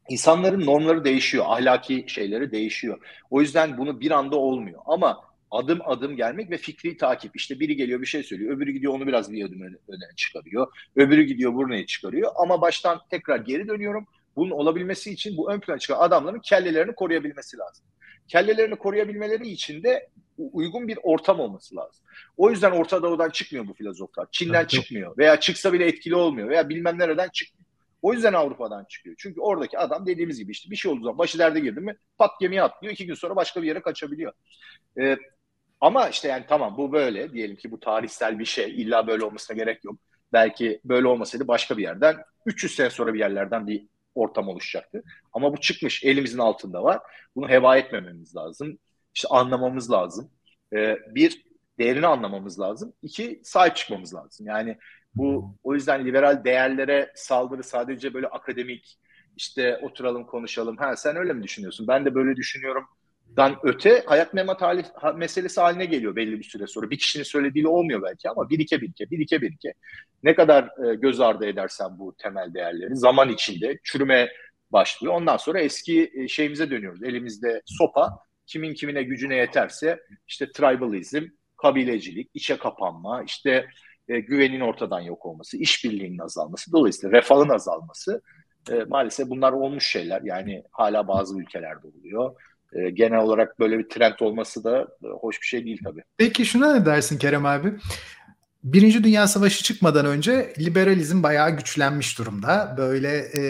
İnsanların normları değişiyor, ahlaki şeyleri değişiyor. O yüzden bunu bir anda olmuyor. Ama adım adım gelmek ve fikri takip. İşte biri geliyor bir şey söylüyor, öbürü gidiyor onu biraz bir adım öne, öne çıkarıyor. Öbürü gidiyor buraya çıkarıyor. Ama baştan tekrar geri dönüyorum. Bunun olabilmesi için bu ön plana çıkan adamların kellelerini koruyabilmesi lazım. Kellelerini koruyabilmeleri için de uygun bir ortam olması lazım. O yüzden Orta Doğu'dan çıkmıyor bu filozoflar. Çin'den evet, çıkmıyor veya çıksa bile etkili olmuyor veya bilmem nereden çıkmıyor. O yüzden Avrupa'dan çıkıyor. Çünkü oradaki adam dediğimiz gibi işte bir şey olduğu zaman başı derde girdi mi pat gemiye atlıyor. iki gün sonra başka bir yere kaçabiliyor. Ee, ama işte yani tamam bu böyle. Diyelim ki bu tarihsel bir şey. İlla böyle olmasına gerek yok. Belki böyle olmasaydı başka bir yerden 300 sene sonra bir yerlerden bir ortam oluşacaktı. Ama bu çıkmış elimizin altında var. Bunu heva etmememiz lazım. İşte anlamamız lazım. Ee, bir, değerini anlamamız lazım. İki, sahip çıkmamız lazım. Yani bu o yüzden liberal değerlere saldırı sadece böyle akademik işte oturalım konuşalım. Ha sen öyle mi düşünüyorsun? Ben de böyle düşünüyorum. Dan öte hayat memat hali, meselesi haline geliyor belli bir süre sonra. Bir kişinin söylediğiyle olmuyor belki ama birike birike, birike birike. Ne kadar e, göz ardı edersen bu temel değerleri zaman içinde çürüme başlıyor. Ondan sonra eski e, şeyimize dönüyoruz. Elimizde sopa, kimin kimine gücüne yeterse işte tribalizm, kabilecilik, içe kapanma, işte e, güvenin ortadan yok olması, işbirliğinin azalması, dolayısıyla refahın azalması e, maalesef bunlar olmuş şeyler. Yani hala bazı ülkelerde oluyor. E, genel olarak böyle bir trend olması da e, hoş bir şey değil tabii. Peki şuna ne dersin Kerem abi? Birinci Dünya Savaşı çıkmadan önce liberalizm bayağı güçlenmiş durumda. Böyle e,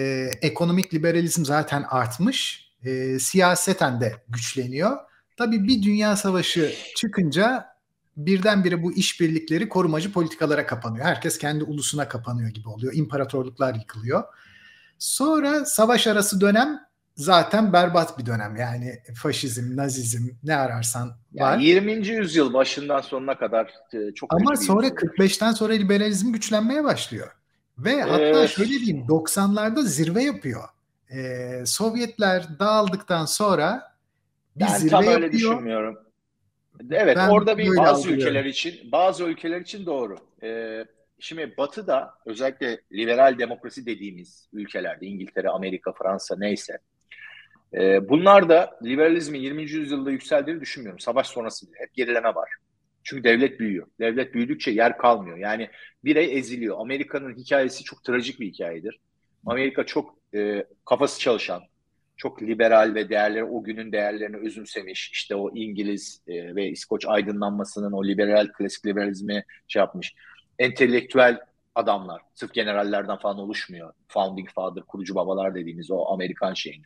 ekonomik liberalizm zaten artmış. E, siyaseten de güçleniyor. Tabii bir dünya savaşı çıkınca birdenbire bu işbirlikleri korumacı politikalara kapanıyor. Herkes kendi ulusuna kapanıyor gibi oluyor. İmparatorluklar yıkılıyor. Sonra savaş arası dönem zaten berbat bir dönem. Yani faşizm, nazizm ne ararsan var. Yani 20. yüzyıl başından sonuna kadar e, çok Ama sonra 45'ten sonra liberalizm güçlenmeye başlıyor. Ve hatta şöyle diyeyim 90'larda zirve yapıyor. Ee, Sovyetler dağıldıktan sonra bir ben zirve tam öyle yapıyor. düşünmüyorum. Evet ben orada bir bazı algılıyorum. ülkeler için bazı ülkeler için doğru. Ee, şimdi Batı'da özellikle liberal demokrasi dediğimiz ülkelerde İngiltere, Amerika, Fransa neyse e, bunlar da liberalizmin 20. yüzyılda yükseldiğini düşünmüyorum. Savaş sonrası bile hep gerileme var. Çünkü devlet büyüyor. Devlet büyüdükçe yer kalmıyor. Yani birey eziliyor. Amerika'nın hikayesi çok trajik bir hikayedir. Amerika çok e, kafası çalışan, çok liberal ve değerleri o günün değerlerini özümsemiş. İşte o İngiliz e, ve İskoç aydınlanmasının o liberal klasik liberalizmi şey yapmış. Entelektüel adamlar, sırf generallerden falan oluşmuyor. Founding father, kurucu babalar dediğimiz o Amerikan şeyini.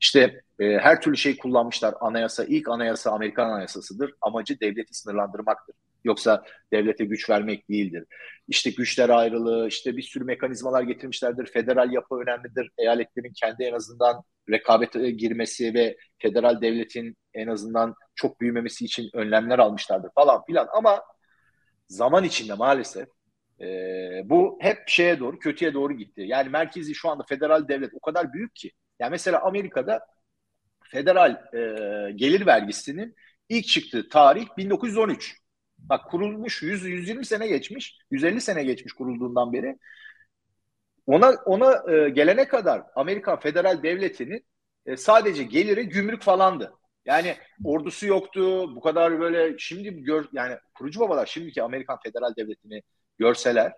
İşte e, her türlü şey kullanmışlar. Anayasa, ilk anayasa Amerikan anayasasıdır. Amacı devleti sınırlandırmaktır. Yoksa devlete güç vermek değildir. İşte güçler ayrılığı, işte bir sürü mekanizmalar getirmişlerdir. Federal yapı önemlidir. Eyaletlerin kendi en azından rekabete girmesi ve federal devletin en azından çok büyümemesi için önlemler almışlardır falan filan. Ama zaman içinde maalesef e, bu hep şeye doğru, kötüye doğru gitti. Yani merkezi şu anda federal devlet o kadar büyük ki. Yani mesela Amerika'da federal e, gelir vergisinin ilk çıktığı tarih 1913. Bak kurulmuş 100 120 sene geçmiş, 150 sene geçmiş kurulduğundan beri. Ona ona e, gelene kadar Amerikan federal devletinin e, sadece geliri gümrük falandı. Yani ordusu yoktu. Bu kadar böyle şimdi gör yani kurucu babalar şimdiki Amerikan federal devletini görseler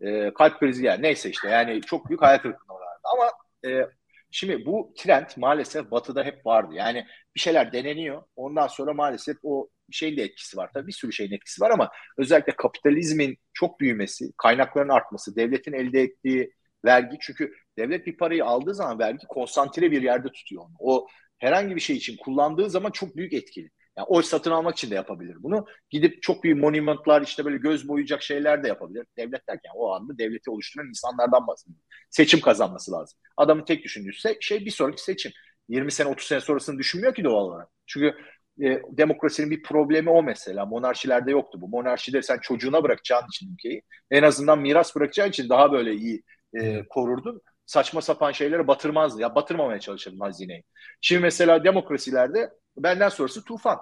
e, kalp krizi yer. Neyse işte yani çok büyük hayal kırıklığına uğrardı. Ama e, şimdi bu trend maalesef batıda hep vardı. Yani bir şeyler deneniyor. Ondan sonra maalesef o şeyin de etkisi var. Tabii bir sürü şeyin etkisi var ama özellikle kapitalizmin çok büyümesi, kaynakların artması, devletin elde ettiği vergi çünkü devlet bir parayı aldığı zaman vergi konsantre bir yerde tutuyor onu. O herhangi bir şey için kullandığı zaman çok büyük etkili. Yani oy satın almak için de yapabilir bunu. Gidip çok büyük monumentlar işte böyle göz boyayacak şeyler de yapabilir. Devlet derken o anda devleti oluşturan insanlardan bahsediyor. Seçim kazanması lazım. Adamın tek düşündüğü şey bir sonraki seçim. 20 sene 30 sene sonrasını düşünmüyor ki doğal olarak. Çünkü e, demokrasinin bir problemi o mesela. Monarşilerde yoktu bu. Monarşide sen çocuğuna bırakacağın için ülkeyi en azından miras bırakacağın için daha böyle iyi e, korurdun. Saçma sapan şeyleri batırmazdı. Ya batırmamaya çalışırdın hazineyi. Şimdi mesela demokrasilerde benden sonrası tufan.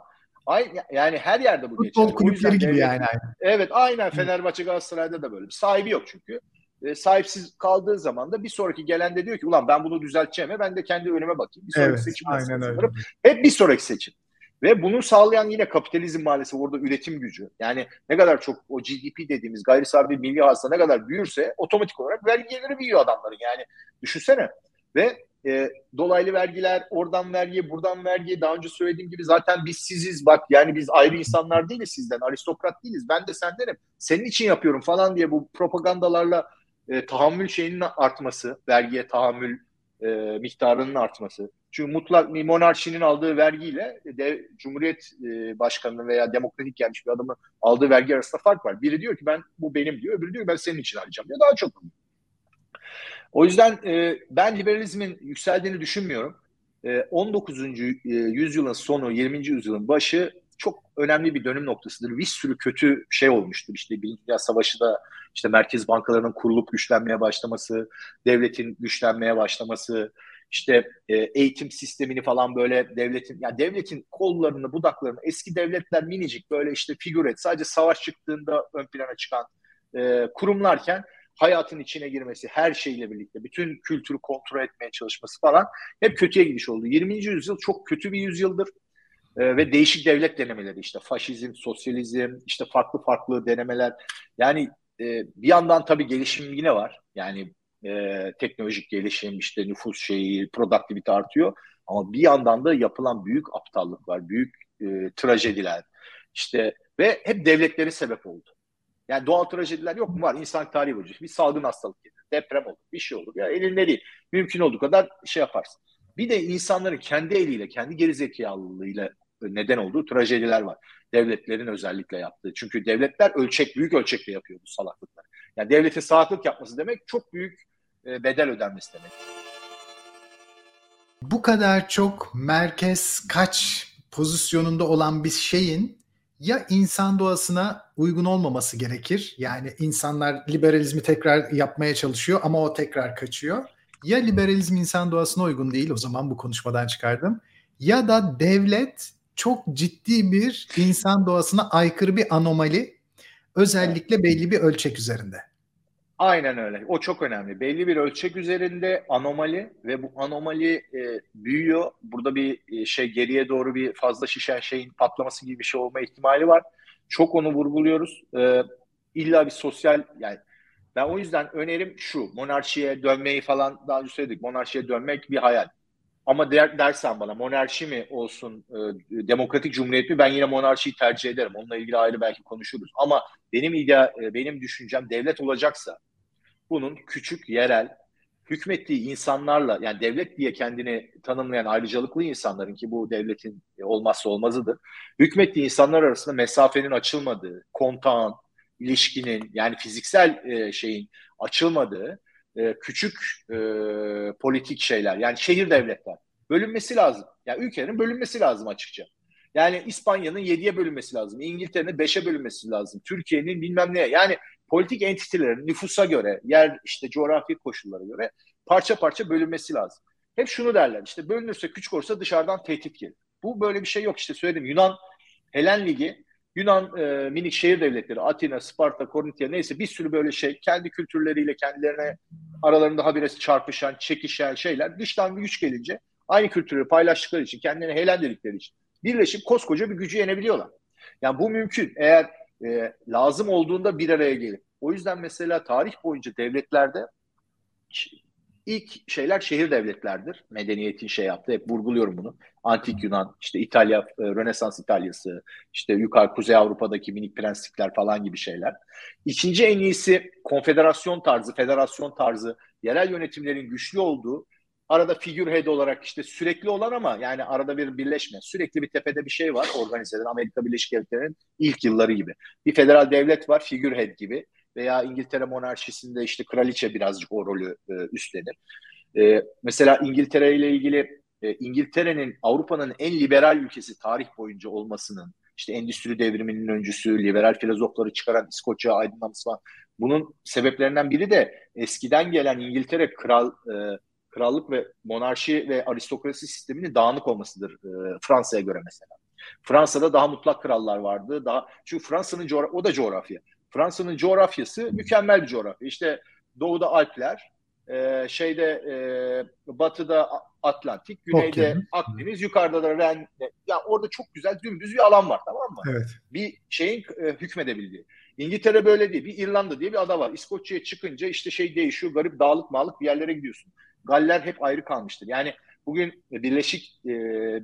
Ay, yani her yerde bu geçer. Futbol kulüpleri gibi devlet, yani. Evet aynen Fenerbahçe Galatasaray'da da böyle. Bir sahibi yok çünkü. E, sahipsiz kaldığı zaman da bir sonraki gelen de diyor ki ulan ben bunu düzelteceğim ben de kendi önüme bakayım. Bir sonraki evet, seçim aynen öyle. Hep bir sonraki seçim. Ve bunu sağlayan yine kapitalizm maalesef orada üretim gücü. Yani ne kadar çok o GDP dediğimiz gayri safi milli hasıla ne kadar büyürse otomatik olarak vergi geliri büyüyor adamların. Yani düşünsene. Ve e, dolaylı vergiler, oradan vergi, buradan vergi. Daha önce söylediğim gibi zaten biz siziz bak yani biz ayrı insanlar değiliz sizden, aristokrat değiliz. Ben de sendenim. Senin için yapıyorum falan diye bu propagandalarla e, tahammül şeyinin artması, vergiye tahammül e, miktarının artması. Çünkü mutlak bir monarşinin aldığı vergiyle de, Cumhuriyet e, Başkanı'nın veya demokratik gelmiş bir adamın aldığı vergi arasında fark var. Biri diyor ki ben bu benim diyor, öbürü diyor ben senin için alacağım diyor. Daha çok. O yüzden e, ben liberalizmin yükseldiğini düşünmüyorum. E, 19. E, yüzyılın sonu, 20. yüzyılın başı çok önemli bir dönüm noktasıdır. Bir sürü kötü şey olmuştur. İşte Birinci Dünya Savaşı da işte merkez bankalarının kurulup güçlenmeye başlaması, devletin güçlenmeye başlaması, işte e, eğitim sistemini falan böyle devletin yani devletin kollarını, budaklarını eski devletler minicik böyle işte figüret sadece savaş çıktığında ön plana çıkan e, kurumlarken hayatın içine girmesi her şeyle birlikte bütün kültürü kontrol etmeye çalışması falan hep kötüye gidiş oldu. 20. yüzyıl çok kötü bir yüzyıldır. Ee, ve değişik devlet denemeleri işte faşizm, sosyalizm, işte farklı farklı denemeler. Yani e, bir yandan tabii gelişim yine var. Yani e, teknolojik gelişim, işte nüfus şeyi, produktivite artıyor. Ama bir yandan da yapılan büyük aptallık var, büyük e, trajediler. İşte ve hep devletlerin sebep oldu. Yani doğal trajediler yok mu? Var. İnsan tarihi boyunca. Bir salgın hastalık gelir, deprem olur, bir şey olur. Ya elinde değil. Mümkün olduğu kadar şey yaparsın. Bir de insanların kendi eliyle, kendi gerizekalılığıyla neden olduğu trajediler var. Devletlerin özellikle yaptığı. Çünkü devletler ölçek, büyük ölçekle yapıyor bu salaklıkları. Yani devletin salaklık yapması demek çok büyük bedel ödenmesi demek. Bu kadar çok merkez kaç pozisyonunda olan bir şeyin ya insan doğasına uygun olmaması gerekir. Yani insanlar liberalizmi tekrar yapmaya çalışıyor ama o tekrar kaçıyor. Ya liberalizm insan doğasına uygun değil o zaman bu konuşmadan çıkardım. Ya da devlet çok ciddi bir insan doğasına aykırı bir anomali özellikle belli bir ölçek üzerinde. Aynen öyle. O çok önemli. Belli bir ölçek üzerinde anomali ve bu anomali e, büyüyor. Burada bir e, şey geriye doğru bir fazla şişen şeyin patlaması gibi bir şey olma ihtimali var. Çok onu vurguluyoruz. E, illa bir sosyal yani ben o yüzden önerim şu monarşiye dönmeyi falan daha önce söyledik. Monarşiye dönmek bir hayal. Ama der, dersen bana monarşi mi olsun, e, demokratik cumhuriyet mi? Ben yine monarşiyi tercih ederim. Onunla ilgili ayrı belki konuşuruz. Ama benim idea, e, benim düşüncem devlet olacaksa bunun küçük, yerel, hükmettiği insanlarla yani devlet diye kendini tanımlayan ayrıcalıklı insanların ki bu devletin olmazsa olmazıdır. Hükmettiği insanlar arasında mesafenin açılmadığı, kontağın, ilişkinin yani fiziksel e, şeyin açılmadığı e, küçük e, politik şeyler yani şehir devletler bölünmesi lazım. Yani ülkenin bölünmesi lazım açıkça. Yani İspanya'nın yediye bölünmesi lazım. İngiltere'nin beşe bölünmesi lazım. Türkiye'nin bilmem neye. Yani politik entitelerin nüfusa göre, yer işte coğrafi koşullara göre parça parça bölünmesi lazım. Hep şunu derler işte bölünürse küçük olursa dışarıdan tehdit gelir. Bu böyle bir şey yok işte söyledim. Yunan Helen Ligi Yunan e, minik şehir devletleri Atina, Sparta, Korintia neyse bir sürü böyle şey kendi kültürleriyle kendilerine aralarında habire çarpışan, çekişen şeyler dıştan bir güç gelince aynı kültürü paylaştıkları için kendilerine Helen dedikleri için birleşip koskoca bir gücü yenebiliyorlar. Yani bu mümkün eğer e, lazım olduğunda bir araya gelip. O yüzden mesela tarih boyunca devletlerde ilk şeyler şehir devletlerdir. Medeniyetin şey yaptı. Hep vurguluyorum bunu. Antik Yunan, işte İtalya, e, Rönesans İtalyası, işte yukarı Kuzey Avrupa'daki minik prenslikler falan gibi şeyler. İkinci en iyisi konfederasyon tarzı, federasyon tarzı, yerel yönetimlerin güçlü olduğu arada figürhead olarak işte sürekli olan ama yani arada bir birleşme. Sürekli bir tepede bir şey var organize eden Amerika Birleşik Devletleri'nin ilk yılları gibi. Bir federal devlet var figürhead gibi veya İngiltere monarşisinde işte kraliçe birazcık o rolü e, üstlenir. E, mesela İngiltere ile ilgili e, İngiltere'nin Avrupa'nın en liberal ülkesi tarih boyunca olmasının işte endüstri devriminin öncüsü, liberal filozofları çıkaran İskoçya aydınlanması falan. Bunun sebeplerinden biri de eskiden gelen İngiltere kral e, krallık ve monarşi ve aristokrasi sisteminin dağınık olmasıdır e, Fransa'ya göre mesela. Fransa'da daha mutlak krallar vardı. Daha çünkü Fransa'nın coğrafya o da coğrafya. Fransa'nın coğrafyası mükemmel bir coğrafya. İşte doğuda Alpler, e, şeyde e, batıda Atlantik, güneyde okay. Akdeniz, yukarıda da Ren. Ya orada çok güzel dümdüz bir alan var tamam mı? Evet. Bir şeyin e, hükmedebildiği. İngiltere böyle değil. Bir İrlanda diye bir ada var. İskoçya'ya çıkınca işte şey değişiyor. Garip dağlık mağlık bir yerlere gidiyorsun. Galler hep ayrı kalmıştır. Yani bugün Birleşik e,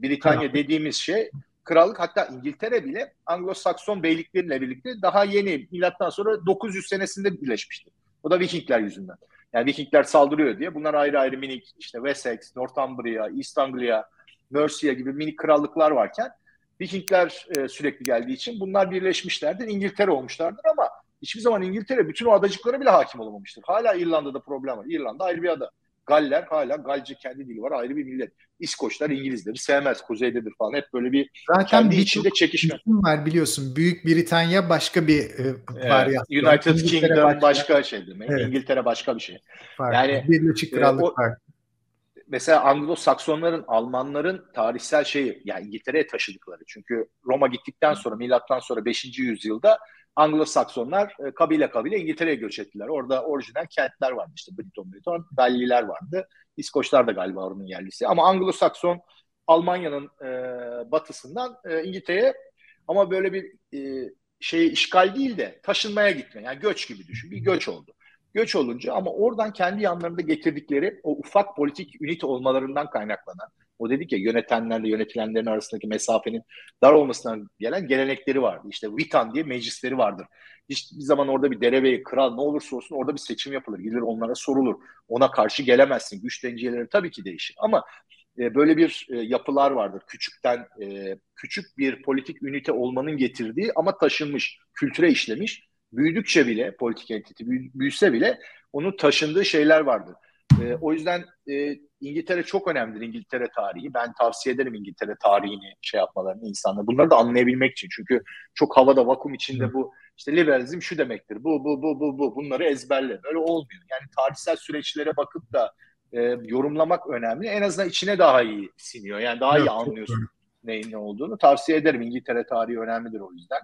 Britanya dediğimiz şey krallık hatta İngiltere bile Anglo-Sakson beylikleriyle birlikte daha yeni milattan sonra 900 senesinde birleşmişti. O da Vikingler yüzünden. Yani Vikingler saldırıyor diye. Bunlar ayrı ayrı minik işte Wessex, Northumbria, East Anglia, Mercia gibi minik krallıklar varken Vikingler e, sürekli geldiği için bunlar birleşmişlerdir. İngiltere olmuşlardır ama hiçbir zaman İngiltere bütün o adacıklara bile hakim olamamıştır. Hala İrlanda'da problem var. İrlanda ayrı bir ada. Galler hala Galce kendi dili var ayrı bir millet. İskoçlar İngilizleri sevmez kuzeydedir falan hep böyle bir Zaten kendi bir içinde çekişme. var biliyorsun Büyük Britanya başka bir e, varyasyon. United İngiltere Kingdom başka, başka şey demek. Evet. İngiltere başka bir şey. Farklı. Yani Birleşik e, Krallık e, o, farklı. Mesela Anglo-Saksonların, Almanların tarihsel şeyi yani İngiltere'ye taşıdıkları. Çünkü Roma gittikten sonra milattan sonra 5. yüzyılda Anglo-Saksonlar e, kabile kabile İngiltere'ye göç ettiler. Orada orijinal kentler vardı işte Briton, Briton, Galliler vardı. İskoçlar da galiba oranın yerlisi. Ama Anglo-Sakson Almanya'nın e, batısından e, İngiltere'ye ama böyle bir e, şey işgal değil de taşınmaya gitme. Yani göç gibi düşün. Bir göç oldu. Göç olunca ama oradan kendi yanlarında getirdikleri o ufak politik ünite olmalarından kaynaklanan o dedik ya yönetenlerle yönetilenlerin arasındaki mesafenin dar olmasından gelen gelenekleri vardı. İşte Vitan diye meclisleri vardır. Hiçbir zaman orada bir derebey, kral ne olursa olsun orada bir seçim yapılır. Gidilir onlara sorulur. Ona karşı gelemezsin. Güç dengeleri tabii ki değişir. Ama e, böyle bir e, yapılar vardır. Küçükten e, küçük bir politik ünite olmanın getirdiği ama taşınmış, kültüre işlemiş. Büyüdükçe bile politik entity büyüse bile onun taşındığı şeyler vardır. E, o yüzden e, İngiltere çok önemlidir İngiltere tarihi. Ben tavsiye ederim İngiltere tarihini şey yapmalarını insanlar. Bunları da anlayabilmek için. Çünkü çok havada vakum içinde bu işte liberalizm şu demektir. Bu bu bu bu bu bunları ezberle. Böyle olmuyor. Yani tarihsel süreçlere bakıp da e, yorumlamak önemli. En azından içine daha iyi siniyor. Yani daha evet, iyi anlıyorsun neyin ne olduğunu. Tavsiye ederim. İngiltere tarihi önemlidir o yüzden.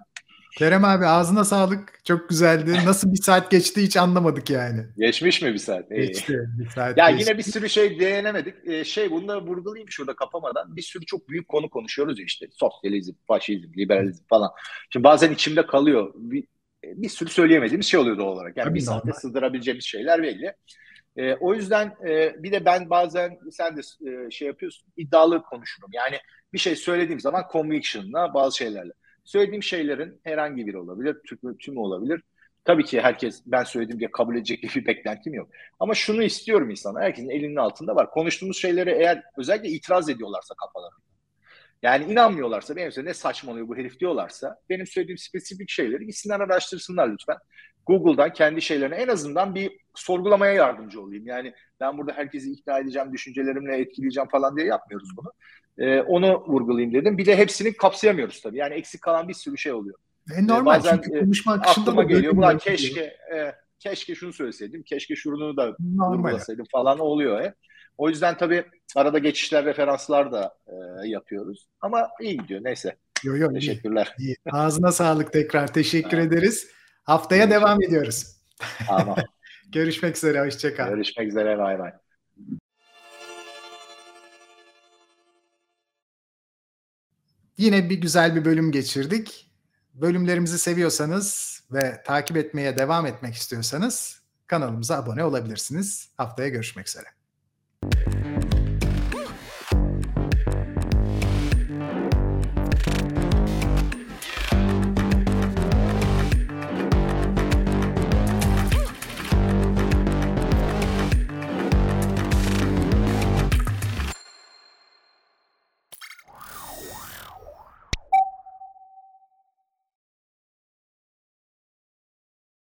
Kerem abi ağzına sağlık. Çok güzeldi. Nasıl bir saat geçti hiç anlamadık yani. Geçmiş mi bir saat? İyi. Geçti. Bir saat ya geçti. yine bir sürü şey değinemedik. Ee, şey bunu da vurgulayayım şurada kapamadan. Bir sürü çok büyük konu konuşuyoruz ya işte. Sosyalizm, faşizm, liberalizm falan. Şimdi bazen içimde kalıyor. Bir, bir sürü söyleyemediğimiz şey oluyor doğal olarak. Yani Tabii bir saate normal. sığdırabileceğimiz şeyler belli. E, o yüzden e, bir de ben bazen sen de e, şey yapıyorsun iddialı konuşurum. Yani bir şey söylediğim zaman conviction'la bazı şeylerle. Söylediğim şeylerin herhangi biri olabilir, tümü, tümü olabilir. Tabii ki herkes ben söylediğim diye kabul edecek bir beklentim yok. Ama şunu istiyorum insanlar. Herkesin elinin altında var. Konuştuğumuz şeylere eğer özellikle itiraz ediyorlarsa kafalarında. Yani inanmıyorlarsa benim ne saçmalıyor bu herif diyorlarsa benim söylediğim spesifik şeyleri gitsinler araştırsınlar lütfen. Google'dan kendi şeylerine en azından bir sorgulamaya yardımcı olayım. Yani ben burada herkesi ikna edeceğim, düşüncelerimle etkileyeceğim falan diye yapmıyoruz bunu. Ee, onu vurgulayayım dedim. Bir de hepsini kapsayamıyoruz tabii. Yani eksik kalan bir sürü şey oluyor. E, normal ee, bazen, çünkü konuşma akışında da geliyor. Ulan keşke e, keşke şunu söyleseydim, keşke şunu da vurgulasaydım falan oluyor hep. O yüzden tabii arada geçişler, referanslar da e, yapıyoruz. Ama iyi gidiyor neyse. Yo, yo, Teşekkürler. Iyi, iyi. Ağzına sağlık tekrar. Teşekkür ederiz. Haftaya devam ediyoruz. Tamam. Görüşmek üzere. Hoşçakal. Görüşmek üzere. Bay bay. Yine bir güzel bir bölüm geçirdik. Bölümlerimizi seviyorsanız ve takip etmeye devam etmek istiyorsanız kanalımıza abone olabilirsiniz. Haftaya görüşmek üzere.